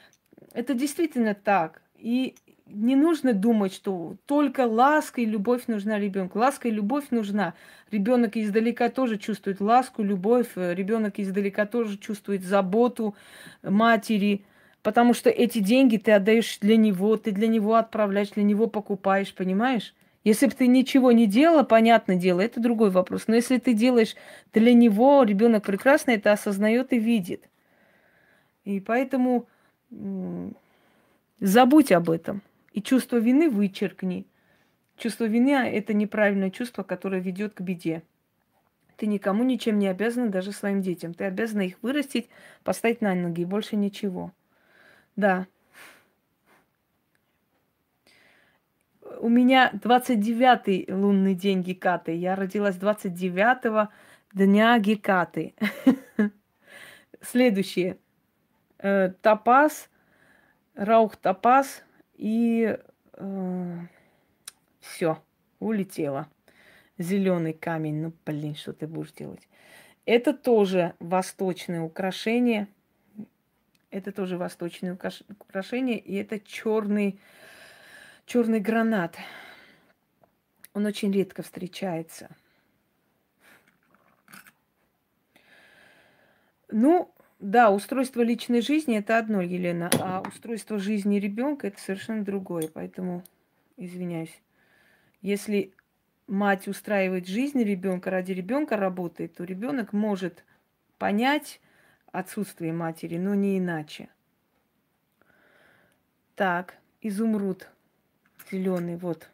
S1: это действительно так. И не нужно думать, что только ласка и любовь нужна ребенку. Ласка и любовь нужна. Ребенок издалека тоже чувствует ласку, любовь. Ребенок издалека тоже чувствует заботу матери. Потому что эти деньги ты отдаешь для него, ты для него отправляешь, для него покупаешь, понимаешь? Если бы ты ничего не делала, понятное дело, это другой вопрос. Но если ты делаешь для него, ребенок прекрасно это осознает и видит. И поэтому забудь об этом. И чувство вины вычеркни. Чувство вины – это неправильное чувство, которое ведет к беде. Ты никому ничем не обязана, даже своим детям. Ты обязана их вырастить, поставить на ноги, и больше ничего. Да. У меня 29-й лунный день Гекаты. Я родилась 29-го дня Гекаты. <laughs> Следующее. Э, топаз, раух топаз – и э, все, улетела. Зеленый камень, ну блин, что ты будешь делать? Это тоже восточное украшение. Это тоже восточное украшение, и это черный, черный гранат. Он очень редко встречается. Ну, да, устройство личной жизни это одно, Елена, а устройство жизни ребенка это совершенно другое. Поэтому извиняюсь. Если мать устраивает жизнь ребенка ради ребенка работает, то ребенок может понять отсутствие матери, но не иначе. Так, изумруд зеленый, вот.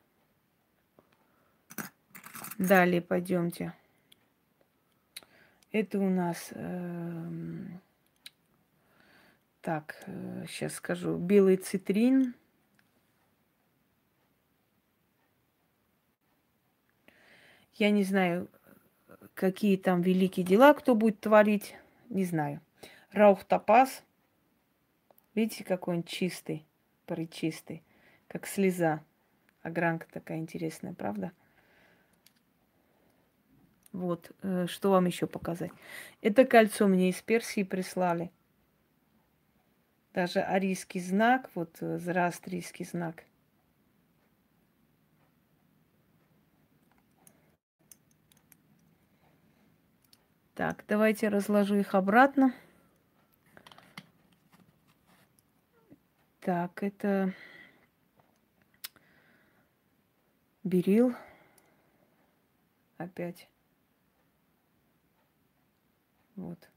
S1: Далее пойдемте. Это у нас э, так, сейчас э, скажу. Белый цитрин. Я не знаю, какие там великие дела кто будет творить. Не знаю. Раух топаз. Видите, какой он чистый, причистый, как слеза. Огранка такая интересная, правда? Вот, э, что вам еще показать? Это кольцо мне из Персии прислали. Даже арийский знак, вот э, зороастрийский знак. Так, давайте разложу их обратно. Так, это берил опять. Вот.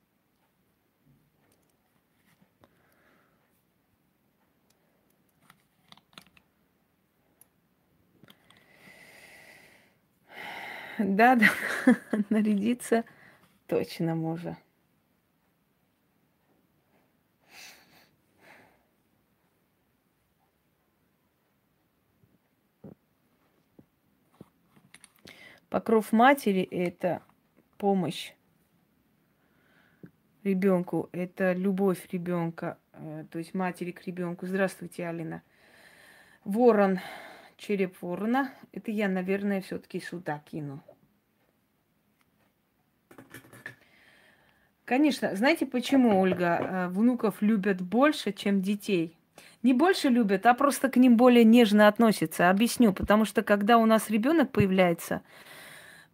S1: Да, да, <laughs> нарядиться точно можно. Покров матери – это помощь ребенку, это любовь ребенка, э, то есть матери к ребенку. Здравствуйте, Алина. Ворон, череп ворона. Это я, наверное, все-таки сюда кину. Конечно, знаете почему, Ольга, э, внуков любят больше, чем детей? Не больше любят, а просто к ним более нежно относятся. Объясню, потому что когда у нас ребенок появляется,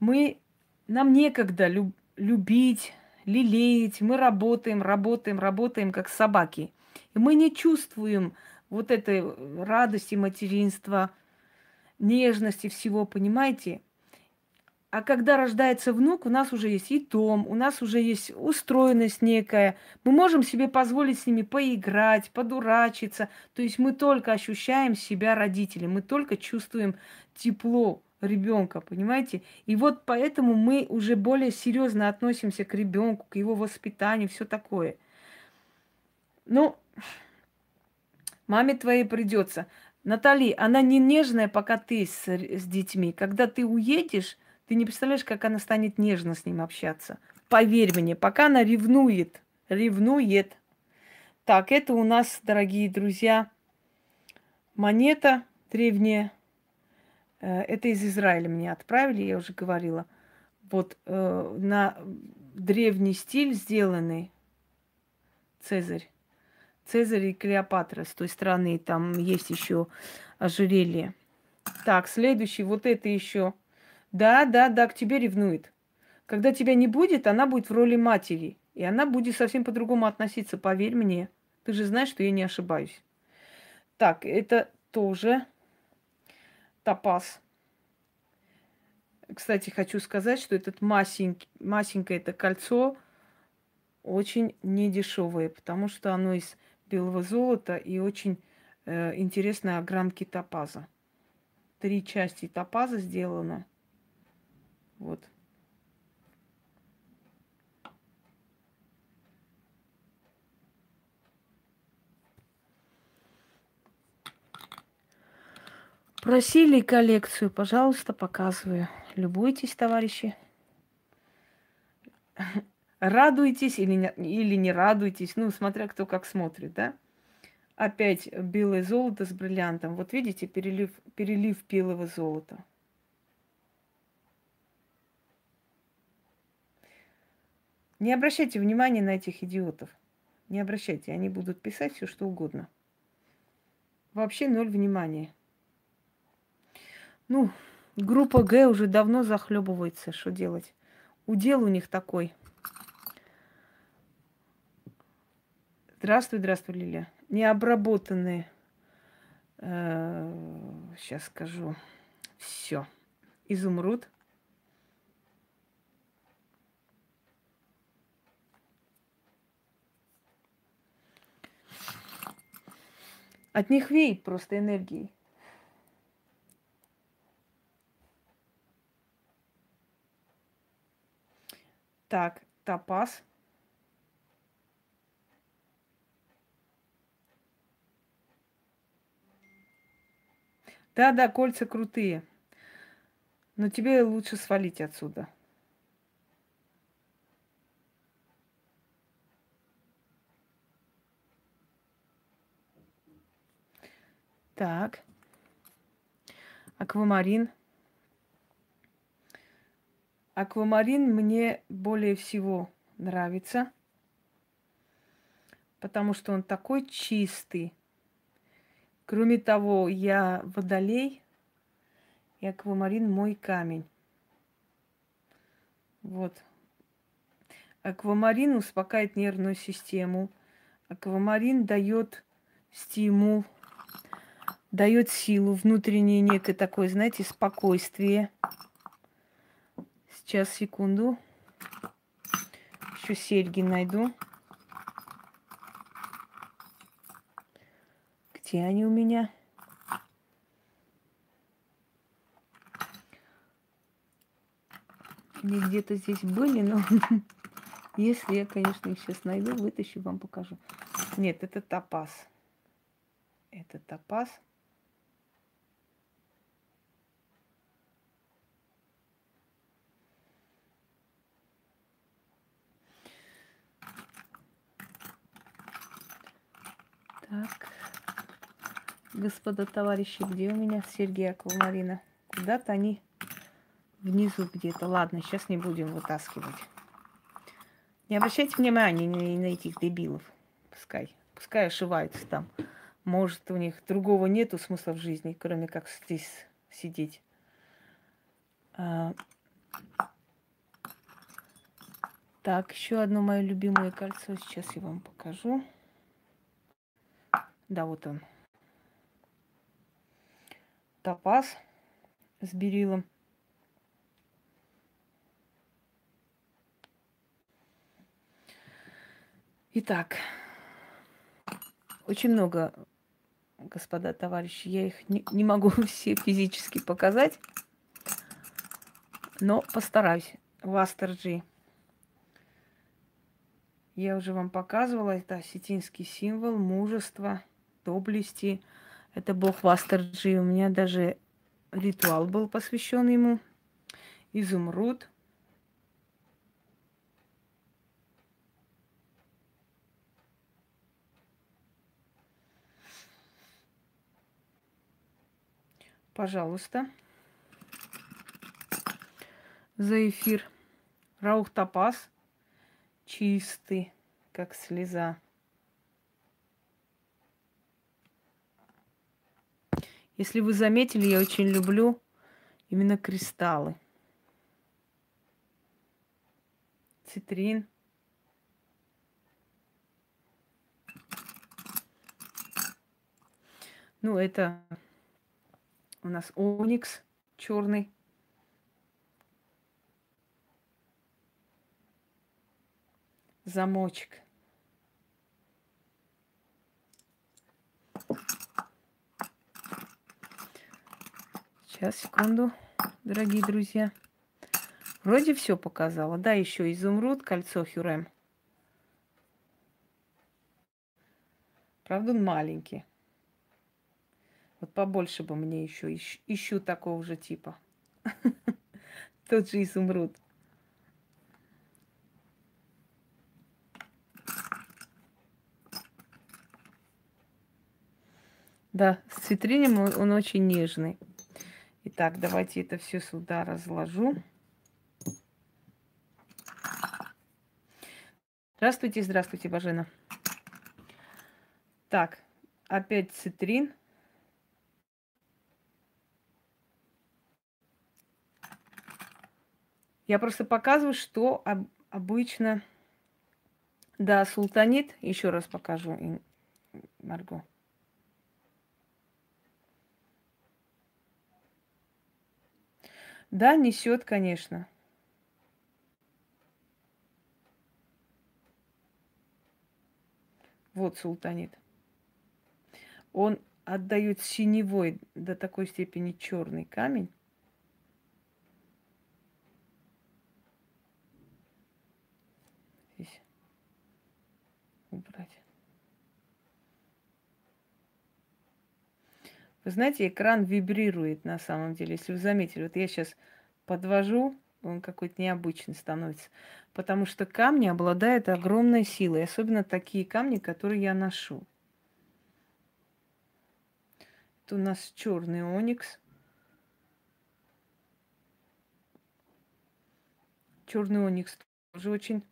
S1: мы нам некогда люб, любить, лелеять, мы работаем, работаем, работаем, как собаки. И мы не чувствуем вот этой радости материнства, нежности всего, понимаете? А когда рождается внук, у нас уже есть и дом, у нас уже есть устроенность некая. Мы можем себе позволить с ними поиграть, подурачиться. То есть мы только ощущаем себя родителем, мы только чувствуем тепло, ребенка, понимаете? И вот поэтому мы уже более серьезно относимся к ребенку, к его воспитанию, все такое. Ну, маме твоей придется. Натали, она не нежная, пока ты с, с детьми. Когда ты уедешь, ты не представляешь, как она станет нежно с ним общаться. Поверь мне, пока она ревнует, ревнует. Так, это у нас, дорогие друзья, монета древняя, Э, это из Израиля мне отправили, я уже говорила. Вот э, на древний стиль сделанный Цезарь. Цезарь и Клеопатра с той стороны. Там есть еще ожерелье. Так, следующий, вот это еще. Да, да, да, к тебе ревнует. Когда тебя не будет, она будет в роли матери. И она будет совсем по-другому относиться, поверь мне. Ты же знаешь, что я не ошибаюсь. Так, это тоже топаз. Кстати, хочу сказать, что этот масенький, масенькое это кольцо очень недешевое, потому что оно из белого золота и очень э, интересной огранки топаза. Три части топаза сделано. Вот. Просили коллекцию, пожалуйста, показываю. Любуйтесь, товарищи. Радуйтесь или не, или не радуйтесь, ну, смотря кто как смотрит, да? Опять белое золото с бриллиантом. Вот видите, перелив, перелив белого золота. Не обращайте внимания на этих идиотов. Не обращайте, они будут писать все, что угодно. Вообще ноль внимания. Ну, группа Г уже давно захлебывается. Что делать? Удел у них такой. Здравствуй, здравствуй, Лиля. Необработанные. Э, сейчас скажу. Все. Изумруд. От них веет просто энергией. Так, топаз. Да-да, кольца крутые. Но тебе лучше свалить отсюда. Так. Аквамарин. Аквамарин мне более всего нравится, потому что он такой чистый. Кроме того, я водолей, и аквамарин мой камень. Вот. Аквамарин успокаивает нервную систему. Аквамарин дает стимул, дает силу, внутреннее некое такое, знаете, спокойствие. Сейчас, секунду. Еще серьги найду. Где они у меня? Они где-то здесь были, но <laughs> если я, конечно, их сейчас найду, вытащу, вам покажу. Нет, это топаз. Это топаз. Так. Господа товарищи, где у меня Сергей Аквамарина? Куда-то они внизу где-то. Ладно, сейчас не будем вытаскивать. Не обращайте внимания на этих дебилов. Пускай. Пускай ошиваются там. Может, у них другого нету смысла в жизни, кроме как здесь сидеть. А... Так, еще одно мое любимое кольцо. Сейчас я вам покажу. Да, вот он. Топаз с берилом. Итак, очень много, господа товарищи, я их не, не могу <laughs> все физически показать, но постараюсь. Вастерджи. Я уже вам показывала, это осетинский символ мужества, доблести. Это бог Вастерджи. У меня даже ритуал был посвящен ему. Изумруд – Пожалуйста. За эфир. Раух Топаз. Чистый, как слеза. Если вы заметили, я очень люблю именно кристаллы. Цитрин. Ну, это у нас оникс черный. Замочек. Сейчас, секунду, дорогие друзья. Вроде все показала. Да, еще изумруд, кольцо Хюрем. Правда, он маленький. Вот побольше бы мне еще ищу, ищу такого же типа. <laughs> Тот же изумруд. Да, с цитринем он, он очень нежный. Итак, давайте это все сюда разложу. Здравствуйте, здравствуйте, Бажена. Так, опять цитрин. Я просто показываю, что об, обычно... Да, султанит. Еще раз покажу, Марго. Да, несет, конечно. Вот султанит. Он отдает синевой до такой степени черный камень. Вы знаете, экран вибрирует на самом деле. Если вы заметили, вот я сейчас подвожу, он какой-то необычный становится. Потому что камни обладают огромной силой. Особенно такие камни, которые я ношу. Это у нас черный оникс. Черный оникс тоже очень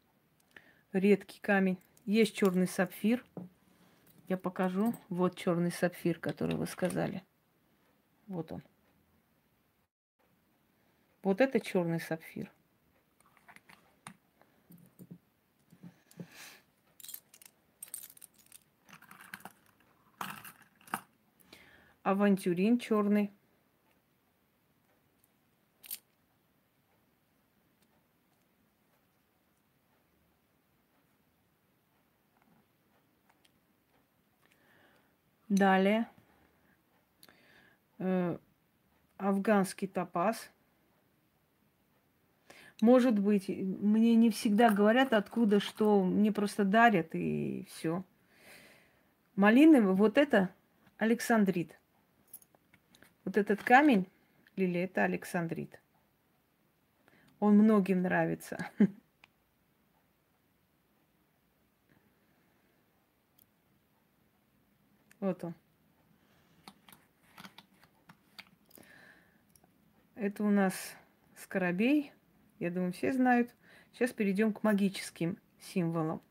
S1: редкий камень. Есть черный сапфир. Я покажу. Вот черный сапфир, который вы сказали. Вот он. Вот это черный сапфир. Авантюрин черный. Далее. Э, афганский топаз. Может быть, мне не всегда говорят, откуда что, мне просто дарят и все. Малиновый, вот это Александрит. Вот этот камень, Лили, это Александрит. Он многим нравится. <laughs> Вот он. Это у нас скоробей. Я думаю, все знают. Сейчас перейдем к магическим символам.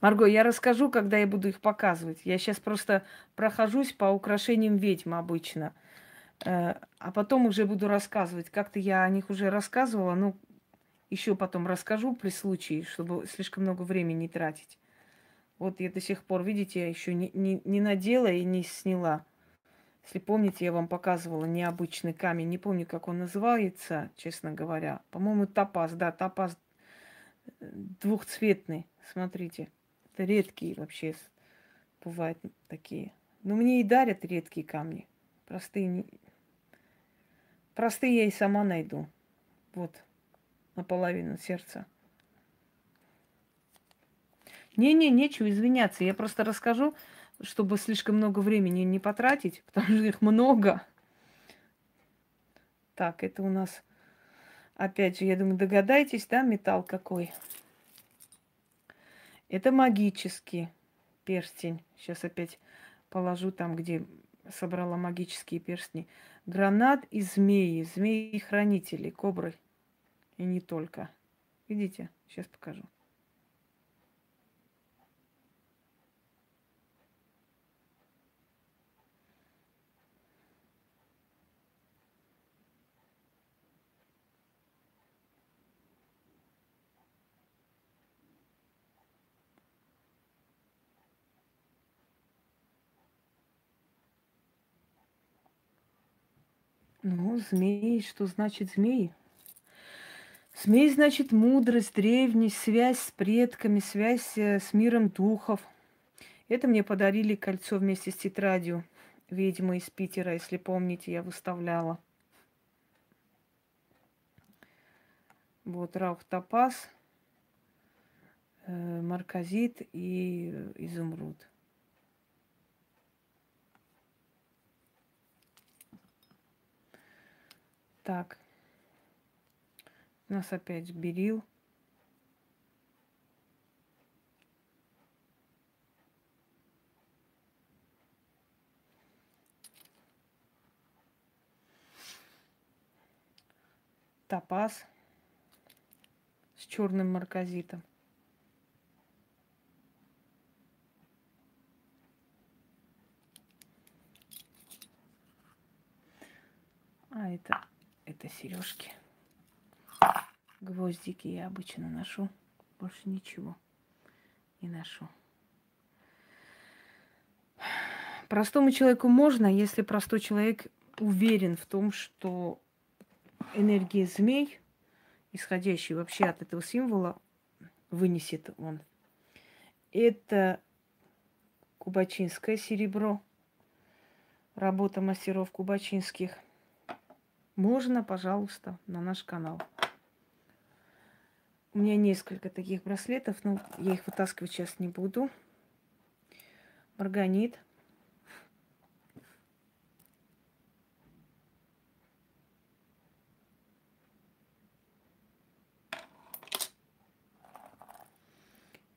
S1: Марго, я расскажу, когда я буду их показывать. Я сейчас просто прохожусь по украшениям ведьм обычно – а потом уже буду рассказывать. Как-то я о них уже рассказывала, ну, еще потом расскажу при случае, чтобы слишком много времени тратить. Вот я до сих пор, видите, я еще не, не, не надела и не сняла. Если помните, я вам показывала необычный камень. Не помню, как он называется, честно говоря. По-моему, топаз, да, топаз э, двухцветный. Смотрите. Это редкие вообще бывают такие. Но мне и дарят редкие камни. Простые Простые я и сама найду. Вот, наполовину сердца. Не-не, нечего извиняться. Я просто расскажу, чтобы слишком много времени не потратить, потому что их много. Так, это у нас, опять же, я думаю, догадаетесь, да, металл какой? Это магический перстень. Сейчас опять положу там, где собрала магические перстни. Гранат и змеи, змеи-хранители, кобры. И не только. Видите? Сейчас покажу. Ну, змеи, что значит змеи? Змей значит мудрость, древность, связь с предками, связь э, с миром духов. Это мне подарили кольцо вместе с тетрадью ведьмы из Питера, если помните, я выставляла. Вот Раух Топаз, э, Марказит и э, Изумруд. Так. У нас опять берил. Топаз с черным марказитом. А это это сережки. Гвоздики я обычно ношу. Больше ничего не ношу. Простому человеку можно, если простой человек уверен в том, что энергия змей, исходящая вообще от этого символа, вынесет он. Это кубачинское серебро, работа мастеров кубачинских можно, пожалуйста, на наш канал. У меня несколько таких браслетов, но я их вытаскивать сейчас не буду. Марганит.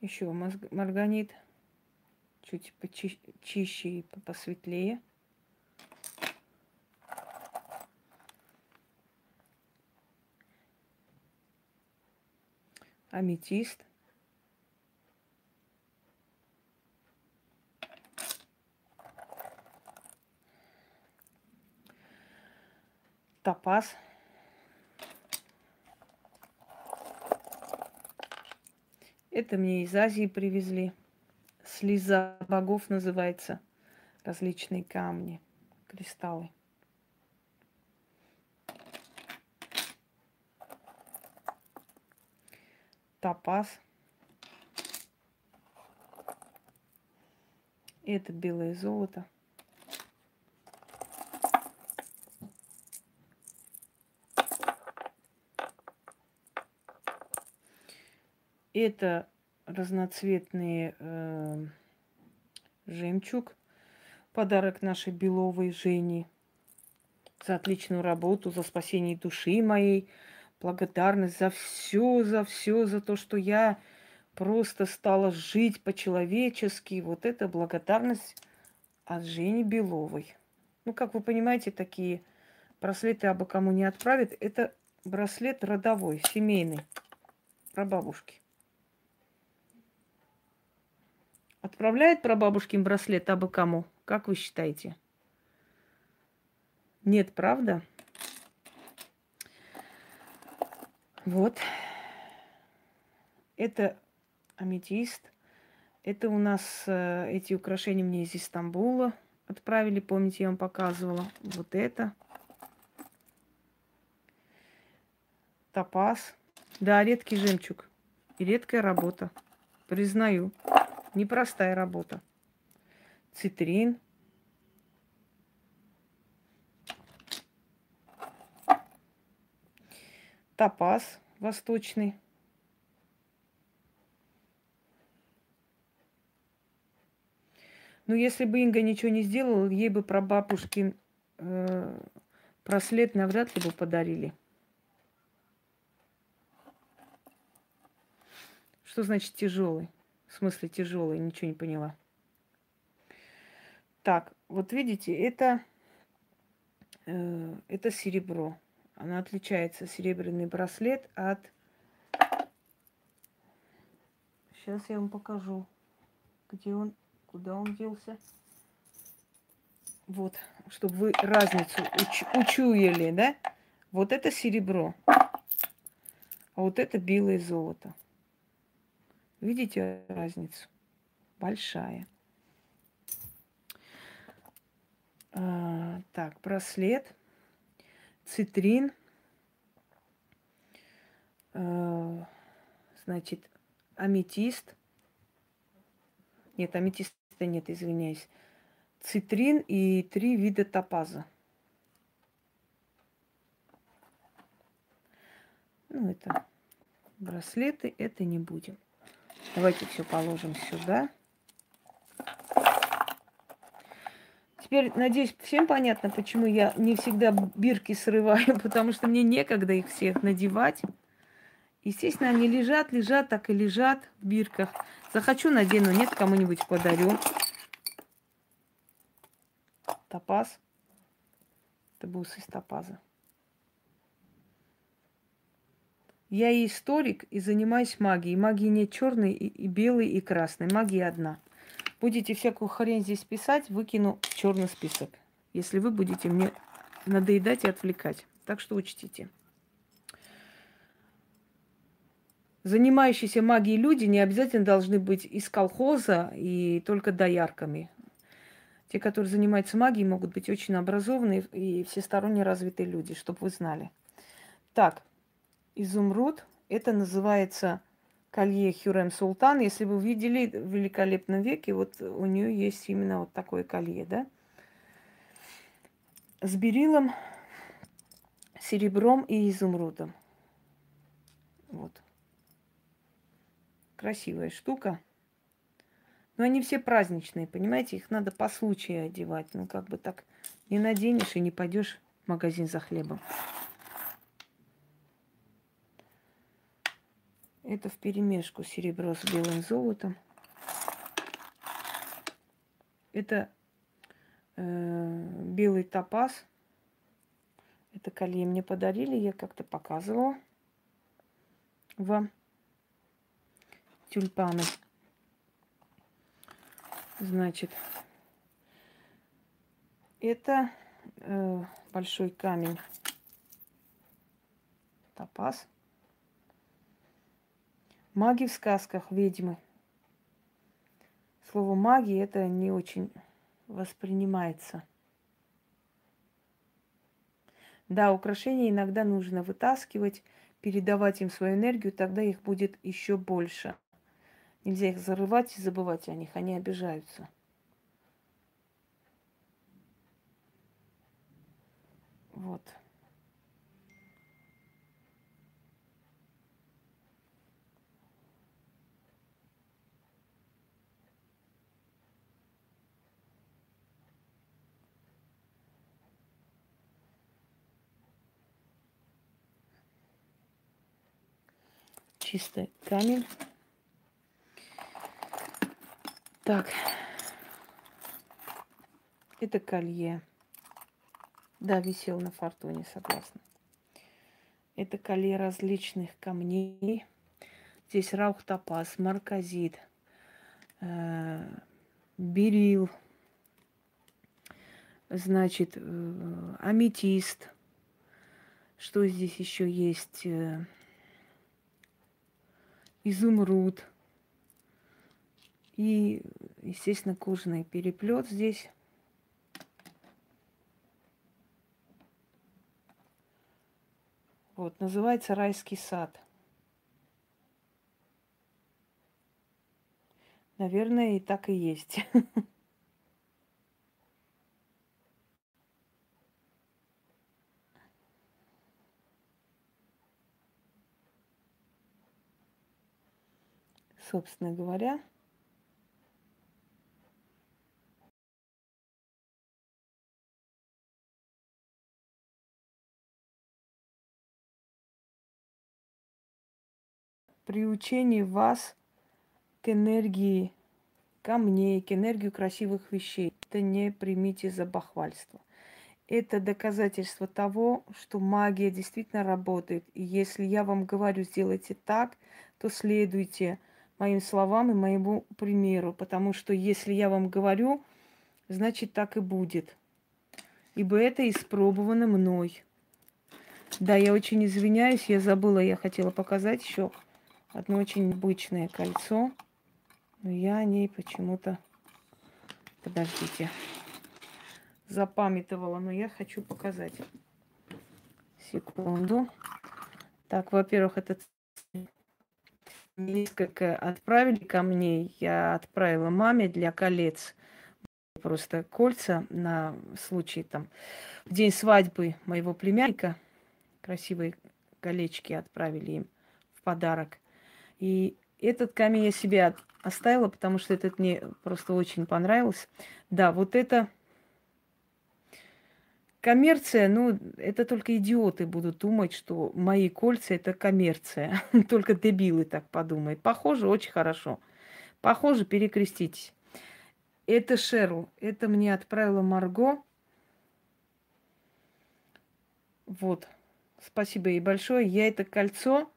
S1: Еще марганит. Чуть почище и посветлее. Аметист. Топаз. Это мне из Азии привезли. Слеза богов называется. Различные камни, кристаллы. Топаз. Это белое золото. Это разноцветный э, жемчуг. Подарок нашей Беловой Жени за отличную работу, за спасение души моей. Благодарность за все, за все, за то, что я просто стала жить по-человечески. Вот это благодарность от Жени Беловой. Ну, как вы понимаете, такие браслеты абы кому не отправят. Это браслет родовой, семейный, про бабушки. Отправляет прабабушкин браслет абы кому? Как вы считаете? Нет, правда? Вот. Это аметист. Это у нас э, эти украшения мне из Истамбула отправили. Помните, я вам показывала. Вот это. Топаз. Да, редкий жемчуг. И редкая работа. Признаю. Непростая работа. Цитрин. Топаз восточный. Но если бы Инга ничего не сделала, ей бы про бабушкин э, браслет навряд ли бы подарили. Что значит тяжелый? В смысле тяжелый, ничего не поняла. Так, вот видите, это, э, это серебро. Она отличается, серебряный браслет, от... Сейчас я вам покажу, где он, куда он делся. Вот, чтобы вы разницу уч учуяли, да? Вот это серебро, а вот это белое золото. Видите разницу? Большая. А, так, браслет, цитрин, а, значит, аметист. Нет, аметиста нет, извиняюсь. Цитрин и три вида топаза. Ну, это браслеты, это не будем. Давайте все положим сюда. Теперь, надеюсь, всем понятно, почему я не всегда бирки срываю, <laughs> потому что мне некогда их всех надевать. Естественно, они лежат, лежат, так и лежат в бирках. Захочу, надену, нет, кому-нибудь подарю. Топаз. Это бусы из топаза. Я и историк, и занимаюсь магией. Магии нет черной, и, и белой, и красной. Магия одна. Будете всякую хрень здесь писать, выкину черный список. Если вы будете мне надоедать и отвлекать. Так что учтите. Занимающиеся магией люди не обязательно должны быть из колхоза и только доярками. Те, которые занимаются магией, могут быть очень образованные и всесторонне развитые люди, чтобы вы знали. Так, изумруд. Это называется колье Хюрем Султан. Если вы видели в великолепном веке, вот у нее есть именно вот такое колье, да? С берилом, серебром и изумрудом. Вот. Красивая штука. Но они все праздничные, понимаете? Их надо по случаю одевать. Ну, как бы так не наденешь и не пойдешь в магазин за хлебом. Это в перемешку серебро с белым золотом. Это э, белый топаз. Это колье мне подарили, я как-то показывала вам тюльпаны. Значит, это э, большой камень топаз. Маги в сказках, ведьмы. Слово маги это не очень воспринимается. Да, украшения иногда нужно вытаскивать, передавать им свою энергию, тогда их будет еще больше. Нельзя их зарывать и забывать о них, они обижаются. Вот. Чистый камень. Так, это колье. Да, висел на фортуне, согласна. Это колье различных камней. Здесь раух топаз, марказит, э, берил, значит, э, аметист. Что здесь еще есть? Э, изумруд. И, естественно, кожаный переплет здесь. Вот, называется райский сад. Наверное, и так и есть. <laughs> собственно говоря, приучение вас к энергии камней, к энергии красивых вещей. Это не примите за бахвальство. Это доказательство того, что магия действительно работает. И если я вам говорю, сделайте так, то следуйте моим словам и моему примеру, потому что если я вам говорю, значит так и будет. Ибо это испробовано мной. Да, я очень извиняюсь, я забыла, я хотела показать еще одно очень обычное кольцо, но я о ней почему-то... Подождите. Запамятовала, но я хочу показать. Секунду. Так, во-первых, этот несколько отправили ко мне. Я отправила маме для колец. Просто кольца на случай там в день свадьбы моего племянника. Красивые колечки отправили им в подарок. И этот камень я себе оставила, потому что этот мне просто очень понравился. Да, вот это Коммерция, ну, это только идиоты будут думать, что мои кольца это коммерция. <laughs> только дебилы так подумают. Похоже, очень хорошо. Похоже, перекреститесь. Это Шеру. Это мне отправила Марго. Вот. Спасибо ей большое. Я это кольцо...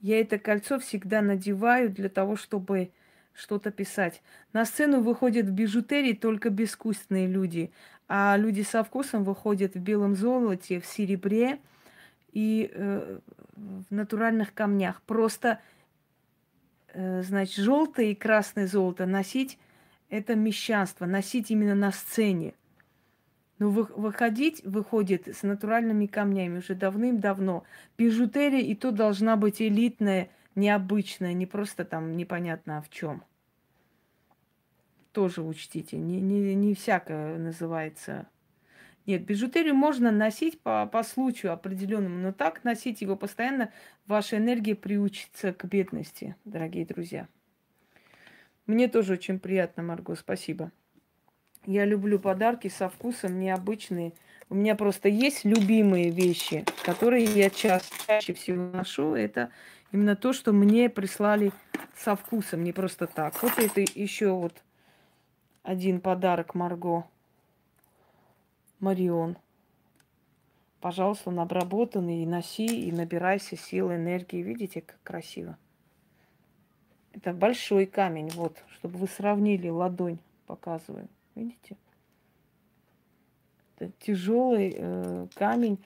S1: Я это кольцо всегда надеваю для того, чтобы что-то писать. На сцену выходят в бижутерии только безвкусные люди, а люди со вкусом выходят в белом золоте, в серебре и э, в натуральных камнях. Просто, э, значит, желтое и красное золото носить это мещанство, носить именно на сцене. Но вы, выходить выходит с натуральными камнями уже давным-давно. Бижутерия и то должна быть элитная, необычная, не просто там непонятно в чем тоже учтите. Не, не, не всякое называется. Нет, бижутерию можно носить по, по случаю определенному, но так носить его постоянно, ваша энергия приучится к бедности, дорогие друзья. Мне тоже очень приятно, Марго, спасибо. Я люблю подарки со вкусом необычные. У меня просто есть любимые вещи, которые я чаще всего ношу. Это именно то, что мне прислали со вкусом, не просто так. Вот это еще вот один подарок Марго. Марион. Пожалуйста, он обработанный, и носи, и набирайся силы, энергии. Видите, как красиво. Это большой камень, вот, чтобы вы сравнили ладонь, показываю. Видите? Это тяжелый э, камень,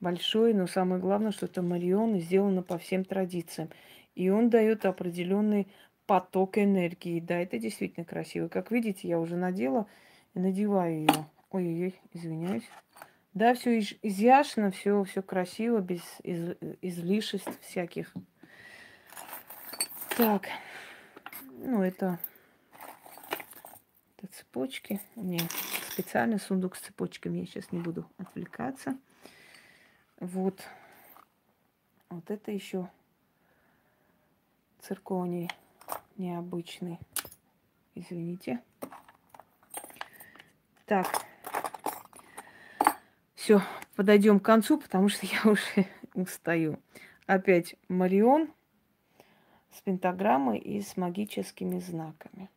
S1: большой, но самое главное, что это Марион сделано по всем традициям. И он дает определенный поток энергии. Да, это действительно красиво. Как видите, я уже надела и надеваю ее. Ой-ой-ой, извиняюсь. Да, все изящно, все, все красиво, без из, излишеств всяких. Так, ну это, это цепочки. У меня специальный сундук с цепочками. Я сейчас не буду отвлекаться. Вот. Вот это еще цирконий необычный. Извините. Так, все, подойдем к концу, потому что я <laughs> уже устаю. Опять Марион с пентаграммой и с магическими знаками.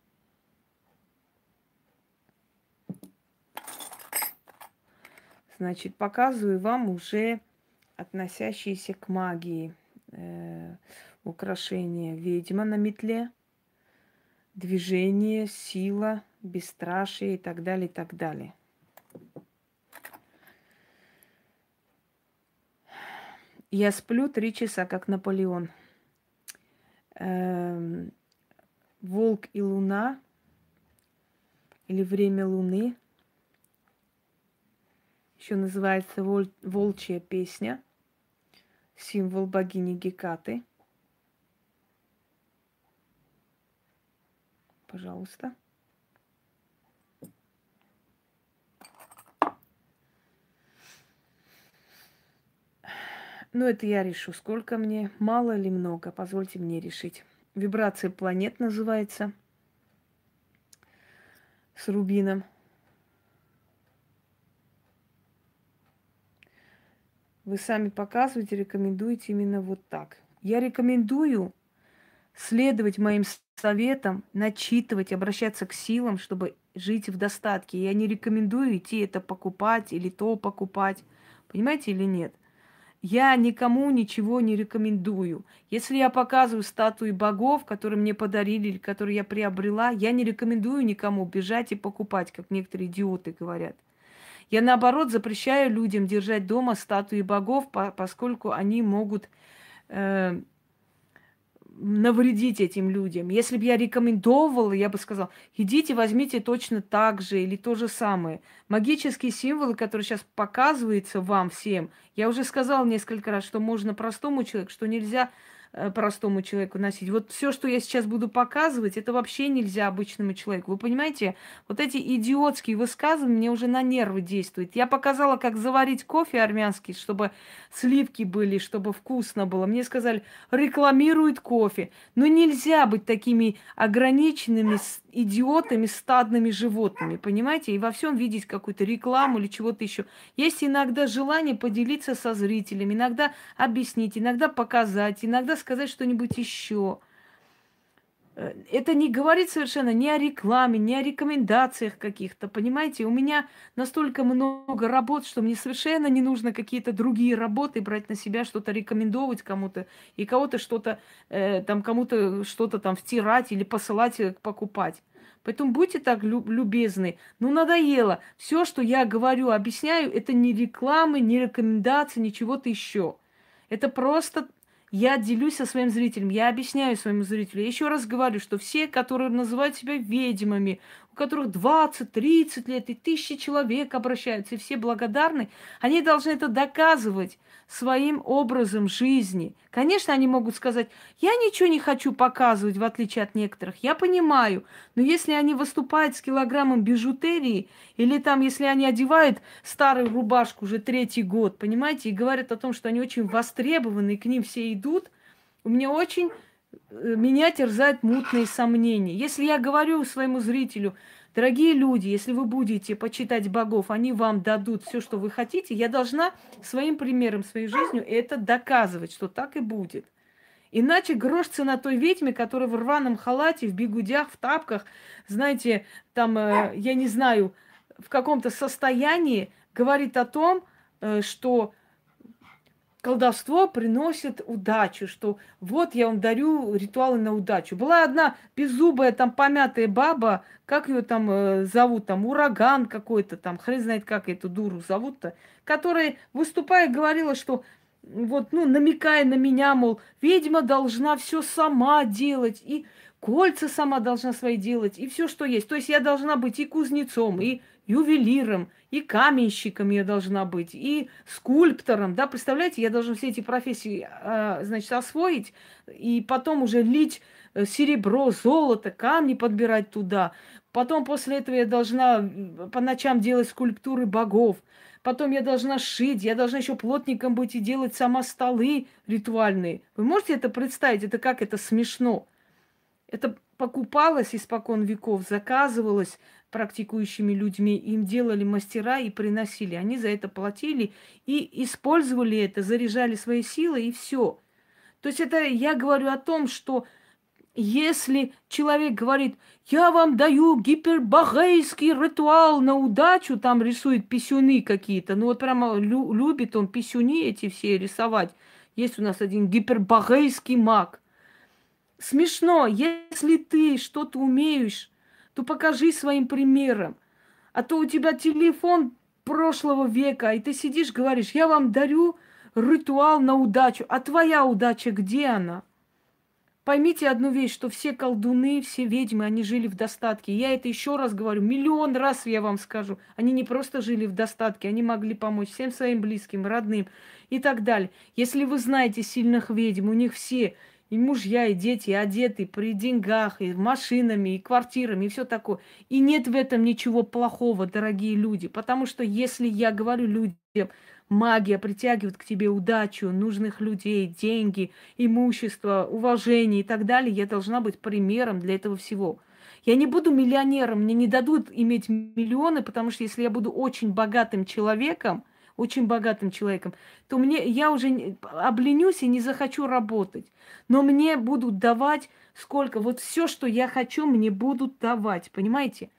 S1: Значит, показываю вам уже относящиеся к магии э, украшения ведьма на метле, движение, сила, бесстрашие и так далее, и так далее. Я сплю три часа, как Наполеон. Эм, волк и луна или время луны. Еще называется волчья песня. Символ богини Гекаты. Пожалуйста. Ну, это я решу, сколько мне, мало или много, позвольте мне решить. Вибрация планет называется. С рубином. Вы сами показываете, рекомендуете именно вот так. Я рекомендую следовать моим советам, начитывать, обращаться к силам, чтобы жить в достатке. Я не рекомендую идти это покупать или то покупать. Понимаете или нет? Я никому ничего не рекомендую. Если я показываю статуи богов, которые мне подарили или которые я приобрела, я не рекомендую никому бежать и покупать, как некоторые идиоты говорят. Я наоборот запрещаю людям держать дома статуи богов, поскольку они могут э, навредить этим людям. Если бы я рекомендовала, я бы сказала, идите, возьмите точно так же или то же самое. Магические символы, которые сейчас показываются вам всем, я уже сказала несколько раз, что можно простому человеку, что нельзя простому человеку носить. Вот все, что я сейчас буду показывать, это вообще нельзя обычному человеку. Вы понимаете, вот эти идиотские высказывания мне уже на нервы действуют. Я показала, как заварить кофе армянский, чтобы сливки были, чтобы вкусно было. Мне сказали, рекламирует кофе. Но нельзя быть такими ограниченными идиотами, стадными животными, понимаете? И во всем видеть какую-то рекламу или чего-то еще. Есть иногда желание поделиться со зрителями, иногда объяснить, иногда показать, иногда сказать что-нибудь еще. Э, это не говорит совершенно ни о рекламе, ни о рекомендациях каких-то, понимаете? У меня настолько много работ, что мне совершенно не нужно какие-то другие работы брать на себя, что-то рекомендовать кому-то и кого-то что-то, э, там кому-то что-то там втирать или посылать э, покупать. Поэтому будьте так любезны. Ну, надоело. Все, что я говорю, объясняю, это не рекламы, не рекомендации, ничего-то еще. Это просто я делюсь со своим зрителем, я объясняю своему зрителю. Я еще раз говорю, что все, которые называют себя ведьмами, у которых 20, 30 лет и тысячи человек обращаются, и все благодарны, они должны это доказывать своим образом жизни. Конечно, они могут сказать, я ничего не хочу показывать, в отличие от некоторых. Я понимаю, но если они выступают с килограммом бижутерии, или там, если они одевают старую рубашку уже третий год, понимаете, и говорят о том, что они очень востребованы, и к ним все идут, у меня очень меня терзают мутные сомнения. Если я говорю своему зрителю, Дорогие люди, если вы будете почитать богов, они вам дадут все, что вы хотите, я должна своим примером, своей жизнью это доказывать, что так и будет. Иначе грош цена той ведьме, которая в рваном халате, в бегудях, в тапках, знаете, там, э, я не знаю, в каком-то состоянии говорит о том, э, что колдовство приносит удачу, что вот я вам дарю ритуалы на удачу. Была одна беззубая там помятая баба, как ее там э, зовут, там ураган какой-то там, хрен знает как эту дуру зовут-то, которая, выступая, говорила, что вот, ну, намекая на меня, мол, ведьма должна все сама делать, и кольца сама должна свои делать, и все, что есть. То есть я должна быть и кузнецом, и ювелиром, и каменщиком я должна быть, и скульптором, да, представляете, я должна все эти профессии, а, значит, освоить, и потом уже лить э, серебро, золото, камни подбирать туда. Потом после этого я должна по ночам делать скульптуры богов. Потом я должна шить, я должна еще плотником быть и делать сама столы ритуальные. Вы можете это представить? Это как это смешно. Это покупалось испокон веков, заказывалось практикующими людьми, им делали мастера и приносили. Они за это платили и использовали это, заряжали свои силы и все. То есть это я говорю о том, что если человек говорит, я вам даю гипербагейский ритуал на удачу, там рисует писюны какие-то, ну вот прямо лю- любит он писюни эти все рисовать. Есть у нас один гипербагейский маг. Смешно, если ты что-то умеешь, то покажи своим примером. А то у тебя телефон прошлого века, и ты сидишь, говоришь, я вам дарю ритуал на удачу. А твоя удача где она? Поймите одну вещь, что все колдуны, все ведьмы, они жили в достатке. Я это еще раз говорю, миллион раз я вам скажу. Они не просто жили в достатке, они могли помочь всем своим близким, родным и так далее. Если вы знаете сильных ведьм, у них все и мужья, и дети одеты при деньгах, и машинами, и квартирами, и все такое. И нет в этом ничего плохого, дорогие люди. Потому что если я говорю людям, Магия притягивает к тебе удачу, нужных людей, деньги, имущество, уважение и так далее. Я должна быть примером для этого всего. Я не буду миллионером, мне не дадут иметь миллионы, потому что если я буду очень богатым человеком, очень богатым человеком, то мне я уже обленюсь и не захочу работать. Но мне будут давать сколько, вот все, что я хочу, мне будут давать, понимаете?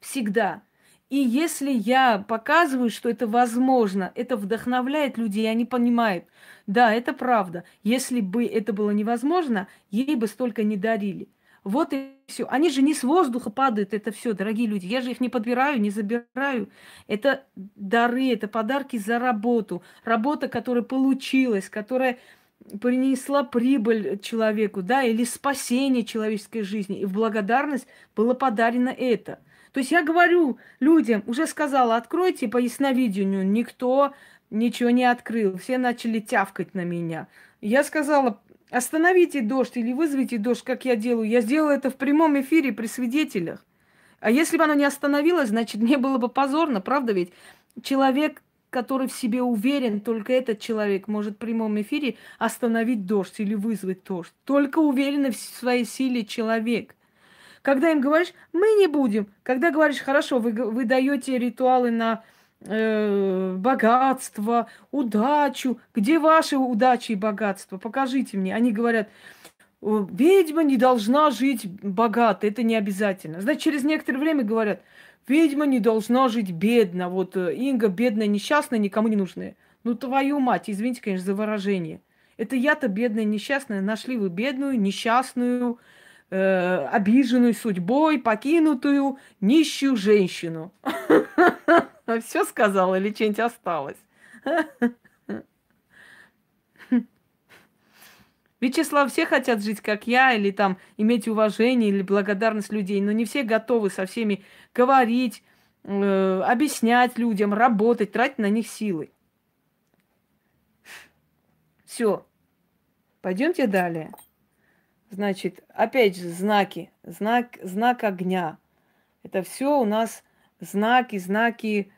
S1: Всегда. И если я показываю, что это возможно, это вдохновляет людей, они понимают, да, это правда. Если бы это было невозможно, ей бы столько не дарили. Вот и все. Они же не с воздуха падают, это все, дорогие люди. Я же их не подбираю, не забираю. Это дары, это подарки за работу. Работа, которая получилась, которая принесла прибыль человеку, да, или спасение человеческой жизни. И в благодарность было подарено это – то есть я говорю людям, уже сказала, откройте по ясновидению. Никто ничего не открыл. Все начали тявкать на меня. Я сказала, остановите дождь или вызовите дождь, как я делаю. Я сделала это в прямом эфире при свидетелях. А если бы оно не остановилось, значит, мне было бы позорно, правда ведь? Человек, который в себе уверен, только этот человек может в прямом эфире остановить дождь или вызвать дождь. Только уверенный в своей силе человек – когда им говоришь, мы не будем. Когда говоришь, хорошо, вы, вы даете ритуалы на э, богатство, удачу. Где ваши удачи и богатство? Покажите мне. Они говорят, ведьма не должна жить богато, это не обязательно. Значит, через некоторое время говорят, ведьма не должна жить бедно. Вот э, Инга бедная, несчастная, никому не нужная. Ну, твою мать, извините, конечно, за выражение. Это я-то бедная, несчастная. Нашли вы бедную, несчастную, э, обиженную судьбой, покинутую, нищую женщину. <laughs> Все сказала или что-нибудь осталось? Вячеслав, все хотят жить, как я, или там иметь уважение или благодарность людей, но не все готовы со всеми говорить, э, объяснять людям, работать, тратить на них силы. Все. Пойдемте далее. Значит, опять же, знаки. Знак, знак огня. Это все у нас знаки, знаки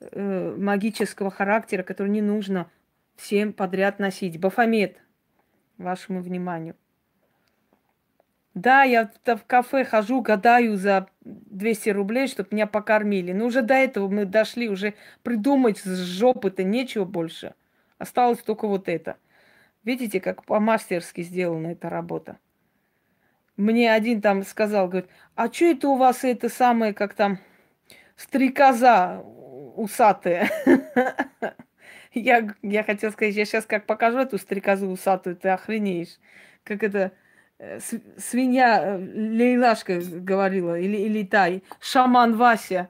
S1: э, магического характера, которые не нужно всем подряд носить. Бафомет, вашему вниманию. Да, я в кафе хожу, гадаю за 200 рублей, чтобы меня покормили. Но уже до этого мы дошли, уже придумать с жопы-то нечего больше. Осталось только вот это. Видите, как по-мастерски сделана эта работа. Мне один там сказал, говорит, а что это у вас это самое, как там, стрекоза усатая? <laughs> Я, я хотела сказать, я сейчас как покажу эту стрекозу усатую, ты охренеешь. Как это э, свинья э, Лейлашка говорила, или, или та, шаман Вася,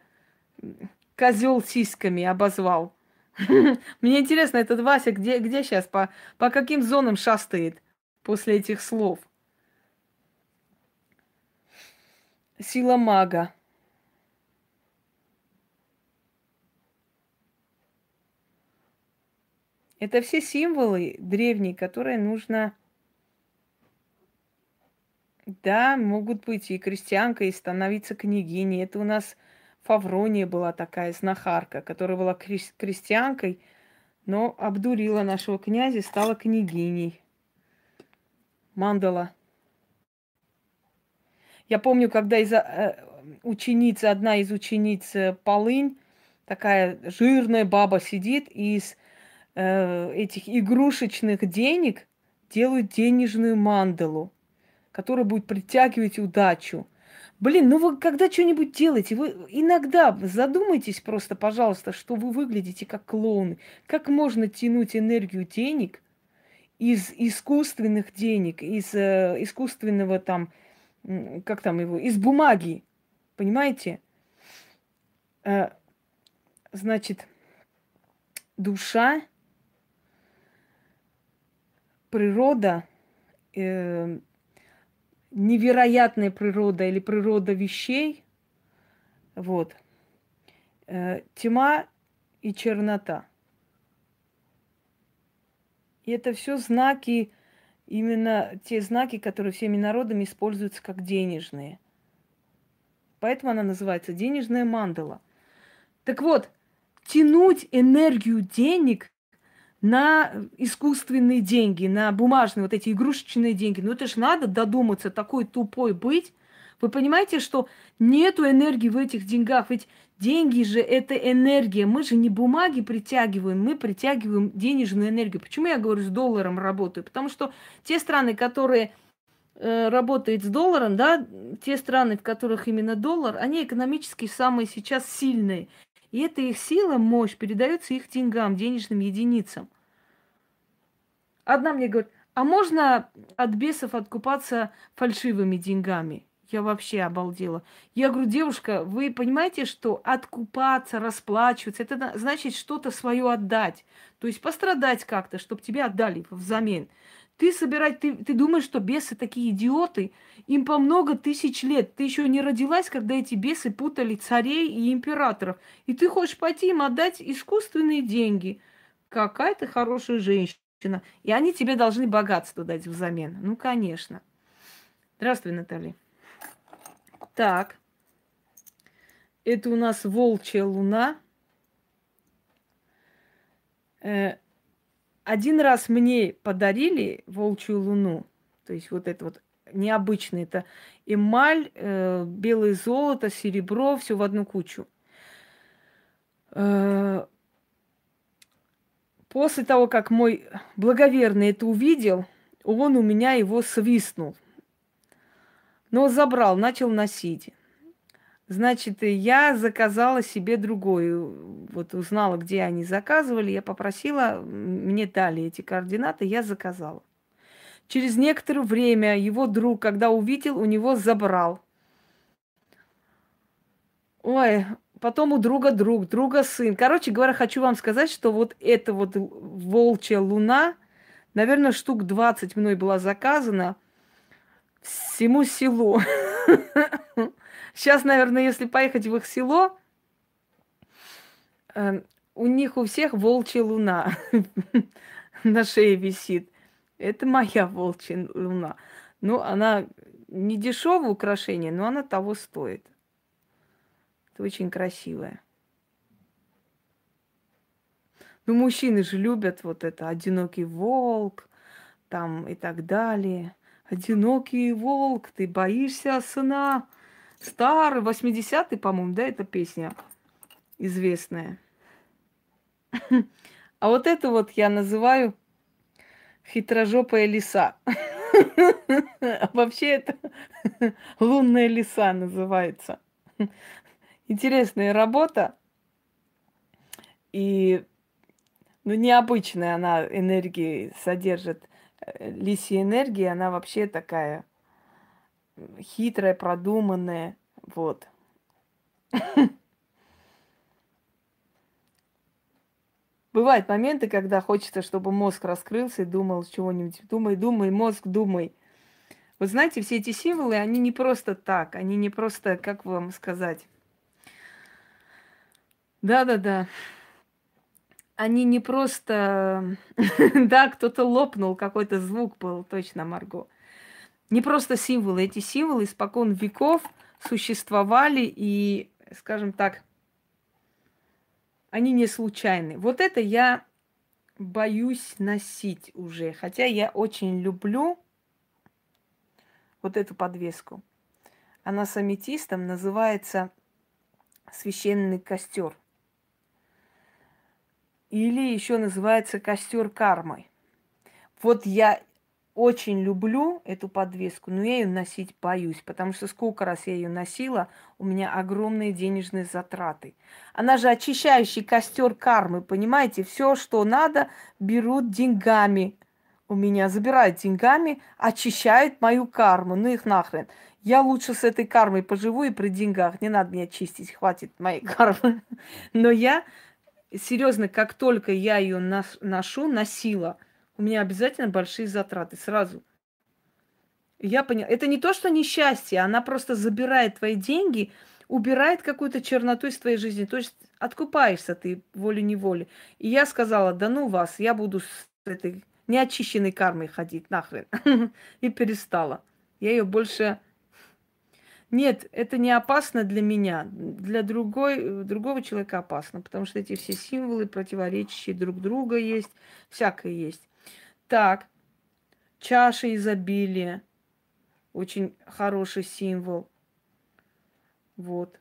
S1: козел сиськами обозвал. <laughs> Мне интересно, этот Вася где, где сейчас, по, по каким зонам шастает после этих слов? Сила мага. Это все символы древние, которые нужно... Да, могут быть и крестьянка, и становиться княгиней. Это у нас Фаврония была такая знахарка, которая была крестьянкой, но обдурила нашего князя и стала княгиней. Мандала. Я помню, когда из э, ученицы, одна из учениц э, Полынь, такая жирная баба сидит и из э, этих игрушечных денег делают денежную мандалу, которая будет притягивать удачу. Блин, ну вы когда что-нибудь делаете, вы иногда задумайтесь просто, пожалуйста, что вы выглядите как клоуны. Как можно тянуть энергию денег из искусственных денег, из э, искусственного там, как там его, из бумаги, понимаете? Э, значит, душа природа, э, невероятная природа или природа вещей, вот, э, тьма и чернота. И это все знаки, именно те знаки, которые всеми народами используются как денежные. Поэтому она называется денежная мандала. Так вот, тянуть энергию денег на искусственные деньги, на бумажные вот эти игрушечные деньги. Ну это ж надо додуматься, такой тупой быть. Вы понимаете, что нету энергии в этих деньгах, ведь деньги же это энергия. Мы же не бумаги притягиваем, мы притягиваем денежную энергию. Почему я говорю с долларом работаю? Потому что те страны, которые э, работают с долларом, да, те страны, в которых именно доллар, они экономически самые сейчас сильные. И эта их сила, мощь передается их деньгам, денежным единицам. Одна мне говорит, а можно от бесов откупаться фальшивыми деньгами? Я вообще обалдела. Я говорю, девушка, вы понимаете, что откупаться, расплачиваться, это значит что-то свое отдать. То есть пострадать как-то, чтобы тебе отдали взамен. Ты собирать, ты, ты думаешь, что бесы такие идиоты? Им по много тысяч лет. Ты еще не родилась, когда эти бесы путали царей и императоров. И ты хочешь пойти им отдать искусственные деньги. Какая ты хорошая женщина. И они тебе должны богатство дать взамен. Ну, конечно. Здравствуй, Наталья. Так. Это у нас волчья луна. Э, один раз мне подарили волчью луну, то есть вот это вот необычное, это эмаль, э, белое золото, серебро, все в одну кучу. Э, после того, как мой благоверный это увидел, он у меня его свистнул. Но забрал, начал носить. Значит, я заказала себе другую. Вот узнала, где они заказывали. Я попросила, мне дали эти координаты, я заказала. Через некоторое время его друг, когда увидел, у него забрал. Ой, потом у друга друг, друга сын. Короче говоря, хочу вам сказать, что вот эта вот волчья луна, наверное, штук 20 мной была заказана всему селу. <laughs> Сейчас, наверное, если поехать в их село, э, у них у всех волчья луна <laughs> на шее висит. Это моя волчья луна. Ну, она не дешевое украшение, но она того стоит. Это очень красивая. Ну, мужчины же любят вот это одинокий волк, там и так далее. Одинокий волк, ты боишься сна. Старый, 80-й, по-моему, да, эта песня известная. <laughs> А вот это вот я называю хитрожопая лиса. <laughs> Вообще это <laughs> лунная лиса называется. Интересная работа. И ну, необычная она энергии содержит. Э, лисья энергия, она вообще такая хитрая, продуманная. Вот. <laughs> Бывают моменты, когда хочется, чтобы мозг раскрылся и думал чего-нибудь. Думай, думай, мозг, думай. Вы знаете, все эти символы, они не просто так, они не просто, как вам сказать. Да-да-да. Они не просто... <laughs> да, кто-то лопнул, какой-то звук был, точно, Марго. Не просто символы. Эти символы испокон веков существовали и, скажем так, они не случайны. Вот это я боюсь носить уже. Хотя я очень люблю вот эту подвеску. Она с аметистом называется священный костер. Или еще называется костер кармы. Вот я очень люблю эту подвеску, но я ее носить боюсь, потому что сколько раз я ее носила, у меня огромные денежные затраты. Она же очищающий костер кармы, понимаете? Все, что надо, берут деньгами у меня, забирают деньгами, очищают мою карму. Ну их нахрен. Я лучше с этой кармой поживу и при деньгах. Не надо меня чистить, хватит моей кармы. <laughs> Но я, серьезно, как только я ее ношу, носила – у меня обязательно большие затраты сразу. Я поняла. Это не то, что несчастье, она просто забирает твои деньги, убирает какую-то черноту из твоей жизни. То есть откупаешься ты волей-неволей. И я сказала, да ну вас, я буду с этой неочищенной кармой ходить нахрен. <laughs> И перестала. Я ее больше... Нет, это не опасно для меня. Для другой, другого человека опасно, потому что эти все символы противоречащие друг друга есть, всякое есть. Так, чаша изобилия. Очень хороший символ. Вот.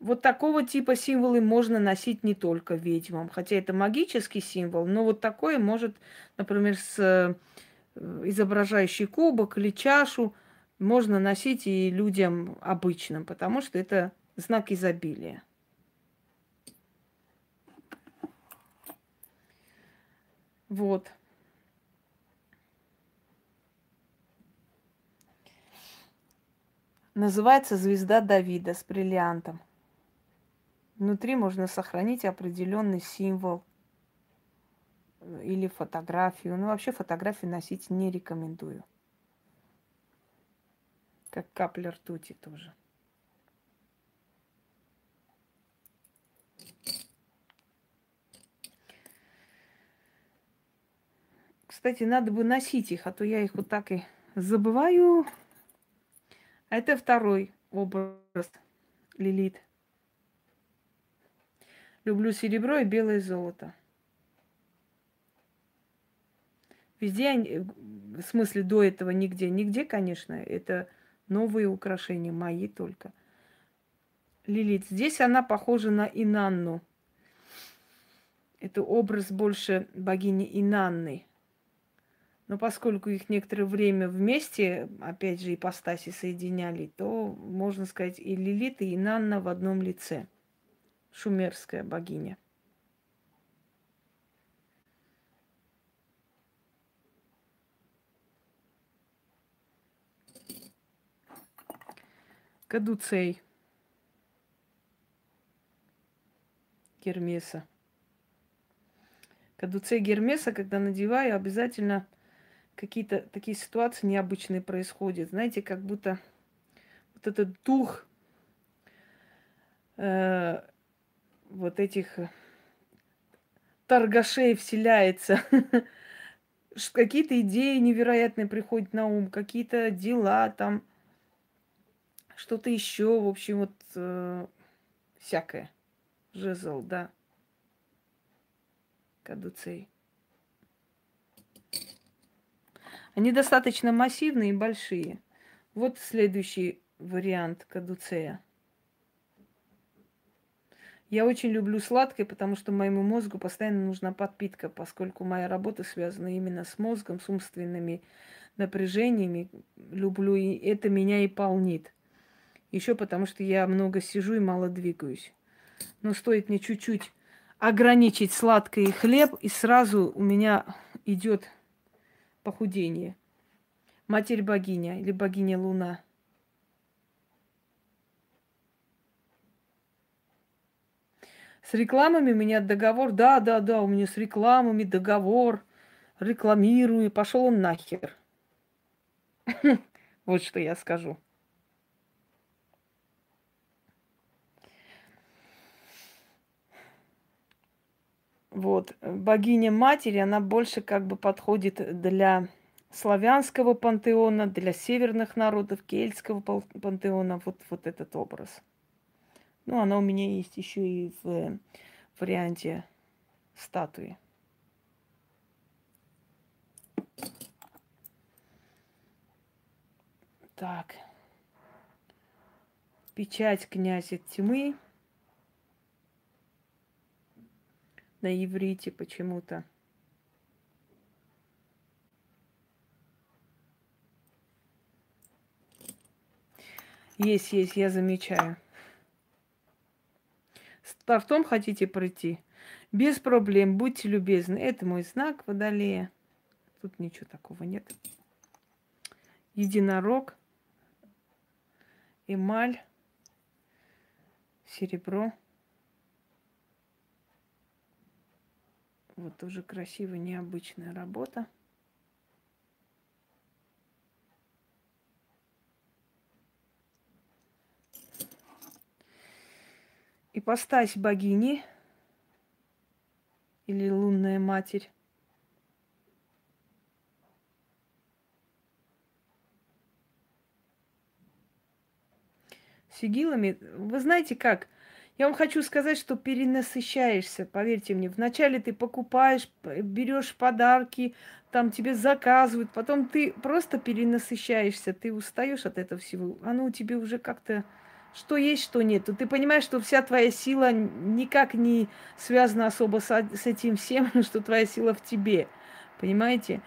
S1: Вот такого типа символы можно носить не только ведьмам. Хотя это магический символ, но вот такое может, например, с э, изображающий кубок или чашу можно носить и людям обычным, потому что это знак изобилия. Вот. Называется «Звезда Давида» с бриллиантом. Внутри можно сохранить определенный символ или фотографию. Ну, вообще фотографии носить не рекомендую. Как капля ртути тоже. Кстати, надо бы носить их, а то я их вот так и забываю. Это второй образ Лилит. Люблю серебро и белое золото. Везде, в смысле до этого нигде. Нигде, конечно, это новые украшения, мои только. Лилит. Здесь она похожа на Инанну. Это образ больше богини Инанны. Но поскольку их некоторое время вместе, опять же, ипостаси соединяли, то, можно сказать, и Лилит, и Нанна в одном лице. Шумерская богиня. Кадуцей. Гермеса. Кадуцей Гермеса, когда надеваю, обязательно какие-то такие ситуации необычные происходят. Знаете, как будто вот этот дух э, вот этих э, торгашей вселяется. <laughs> Какие-то идеи невероятные приходят на ум, какие-то дела там, что-то еще, в общем, вот э, всякое. Жезл, да. Кадуцей. Они достаточно массивные и большие. Вот следующий вариант кадуцея. Я очень люблю сладкое, потому что моему мозгу постоянно нужна подпитка, поскольку моя работа связана именно с мозгом, с умственными напряжениями. Люблю, и это меня и полнит. Еще потому что я много сижу и мало двигаюсь. Но стоит мне чуть-чуть ограничить сладкое и хлеб, и сразу у меня идет похудение. Матерь богиня или богиня Луна – С рекламами у меня договор. Да, да, да, у меня с рекламами договор. Рекламирую. Пошел он нахер. <laughs> Вот что я скажу. Вот. Богиня Матери, она больше как бы подходит для славянского пантеона, для северных народов, кельтского пантеона. Вот, вот этот образ. Ну, она у меня есть еще и в варианте статуи. Так. Печать князя тьмы. На иврите почему-то. Есть, есть, я замечаю. С тортом хотите пройти? Без проблем, будьте любезны. Это мой знак водолея. Тут ничего такого нет. Единорог, эмаль, серебро. Вот тоже красивая, необычная работа. ипостась богини или лунная матерь. Сигилами, вы знаете как, я вам хочу сказать, что перенасыщаешься, поверьте мне. Вначале ты покупаешь, берешь подарки, там тебе заказывают, потом ты просто перенасыщаешься, ты устаешь от этого всего. Оно у тебя уже как-то что есть, что нет. Ты понимаешь, что вся твоя сила никак не связана особо с, этим всем, <laughs> что твоя сила в тебе. Понимаете?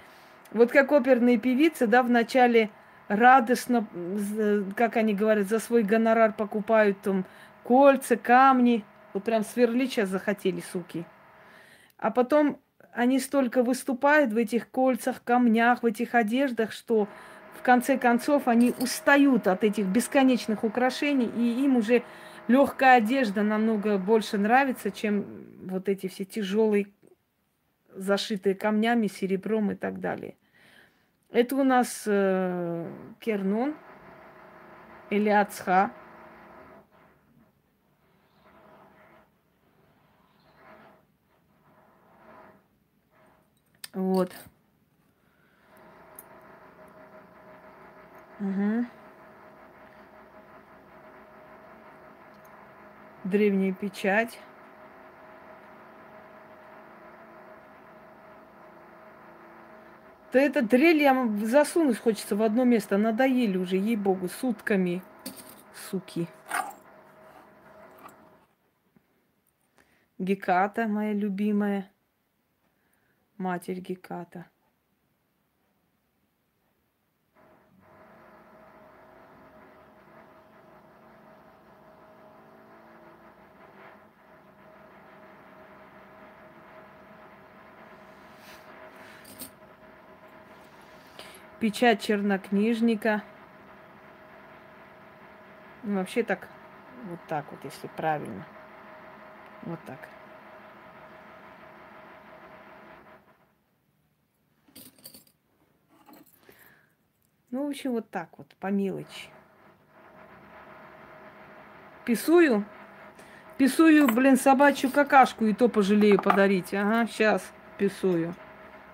S1: Вот как оперные певицы, да, вначале радостно, как они говорят, за свой гонорар покупают там кольца, камни. Вот прям сверлить сейчас захотели, суки. А потом они столько выступают в этих кольцах, камнях, в этих одеждах, что в конце концов они устают от этих бесконечных украшений, и им уже легкая одежда намного больше нравится, чем вот эти все тяжелые, зашитые камнями, серебром и так далее. Это у нас э, Кернон или Ацха. Вот. Угу. Древняя печать. Да это дрель я засунуть хочется в одно место. Надоели уже, ей-богу, сутками. Суки. Геката, моя любимая. Матерь Геката. Печать чернокнижника. Вообще так, вот так вот, если правильно. Вот так. Ну, в общем, вот так вот, по мелочи. Писую. Писую, блин, собачью какашку, и то пожалею подарить. Ага, сейчас писую.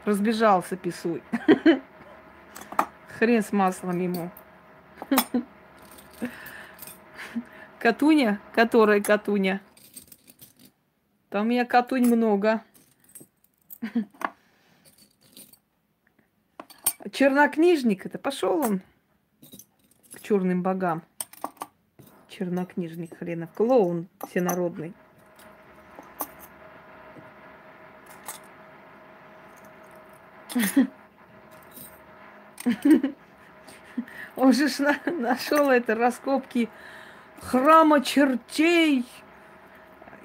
S1: Разбежался писуй. <laughs> Хрен с маслом ему. <laughs> Катуня? Которая катуня? Там у меня катунь много. <laughs> Чернокнижник это пошел он к черным богам. Чернокнижник хренов. Клоун всенародный. Он же нашел это раскопки храма чертей.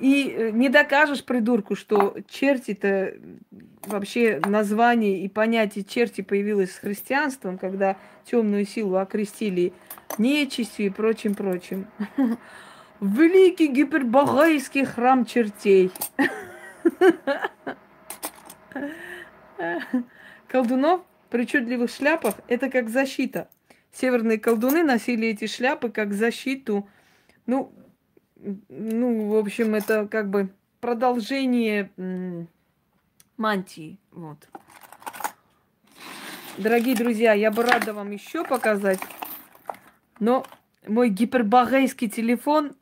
S1: И э, не докажешь придурку, что черти-то вообще название и понятие черти появилось с христианством, когда темную силу окрестили нечистью и прочим-прочим. <laughs> Великий гипербагайский храм чертей. <laughs> Колдунов в причудливых шляпах – это как защита. Северные колдуны носили эти шляпы как защиту. Ну, ну, в общем, это как бы продолжение мантии. Вот. Дорогие друзья, я бы рада вам еще показать, но мой гипербагейский телефон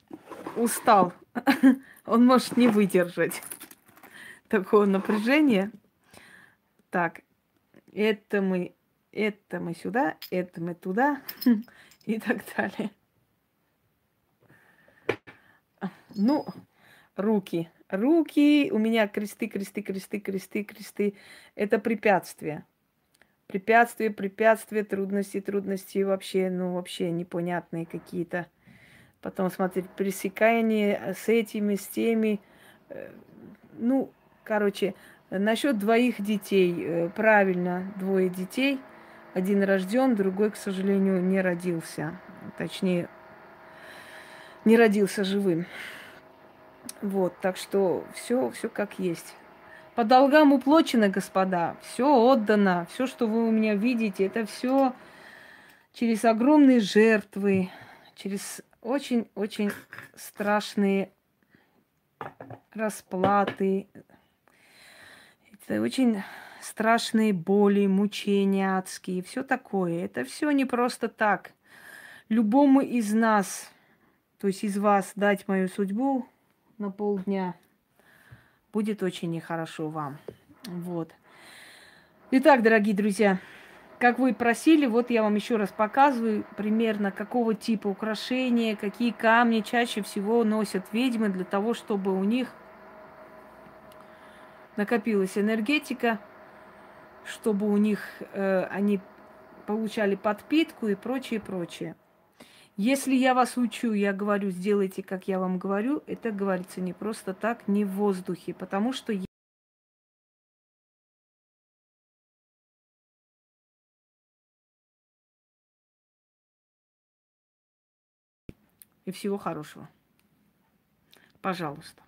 S1: устал. <laughs> Он может не выдержать такого напряжения. Так, это мы, это мы сюда, это мы туда <laughs> и так далее. Ну, руки. Руки, у меня кресты, кресты, кресты, кресты, кресты. Это препятствия. Препятствия, препятствия, трудности, трудности вообще, ну, вообще непонятные какие-то. Потом смотреть пресекание с этими, с теми. Э, ну, короче, насчет двоих детей. Э, правильно, двое детей. Один рожден, другой, к сожалению, не родился. Точнее, не родился живым. Вот, так что все, все как есть. По долгам уплочено, господа, все отдано, все, что вы у меня видите, это все через огромные жертвы, через очень-очень страшные расплаты, это очень страшные боли, мучения адские, все такое. Это все не просто так. Любому из нас, то есть из вас дать мою судьбу, на полдня. Будет очень нехорошо вам. Вот. Итак, дорогие друзья, как вы просили, вот я вам еще раз показываю примерно какого типа украшения, какие камни чаще всего носят ведьмы для того, чтобы у них накопилась энергетика, чтобы у них э, они получали подпитку и прочее, прочее. Если я вас учу, я говорю, сделайте, как я вам говорю, это говорится не просто так, не в воздухе, потому что и всего хорошего. Пожалуйста.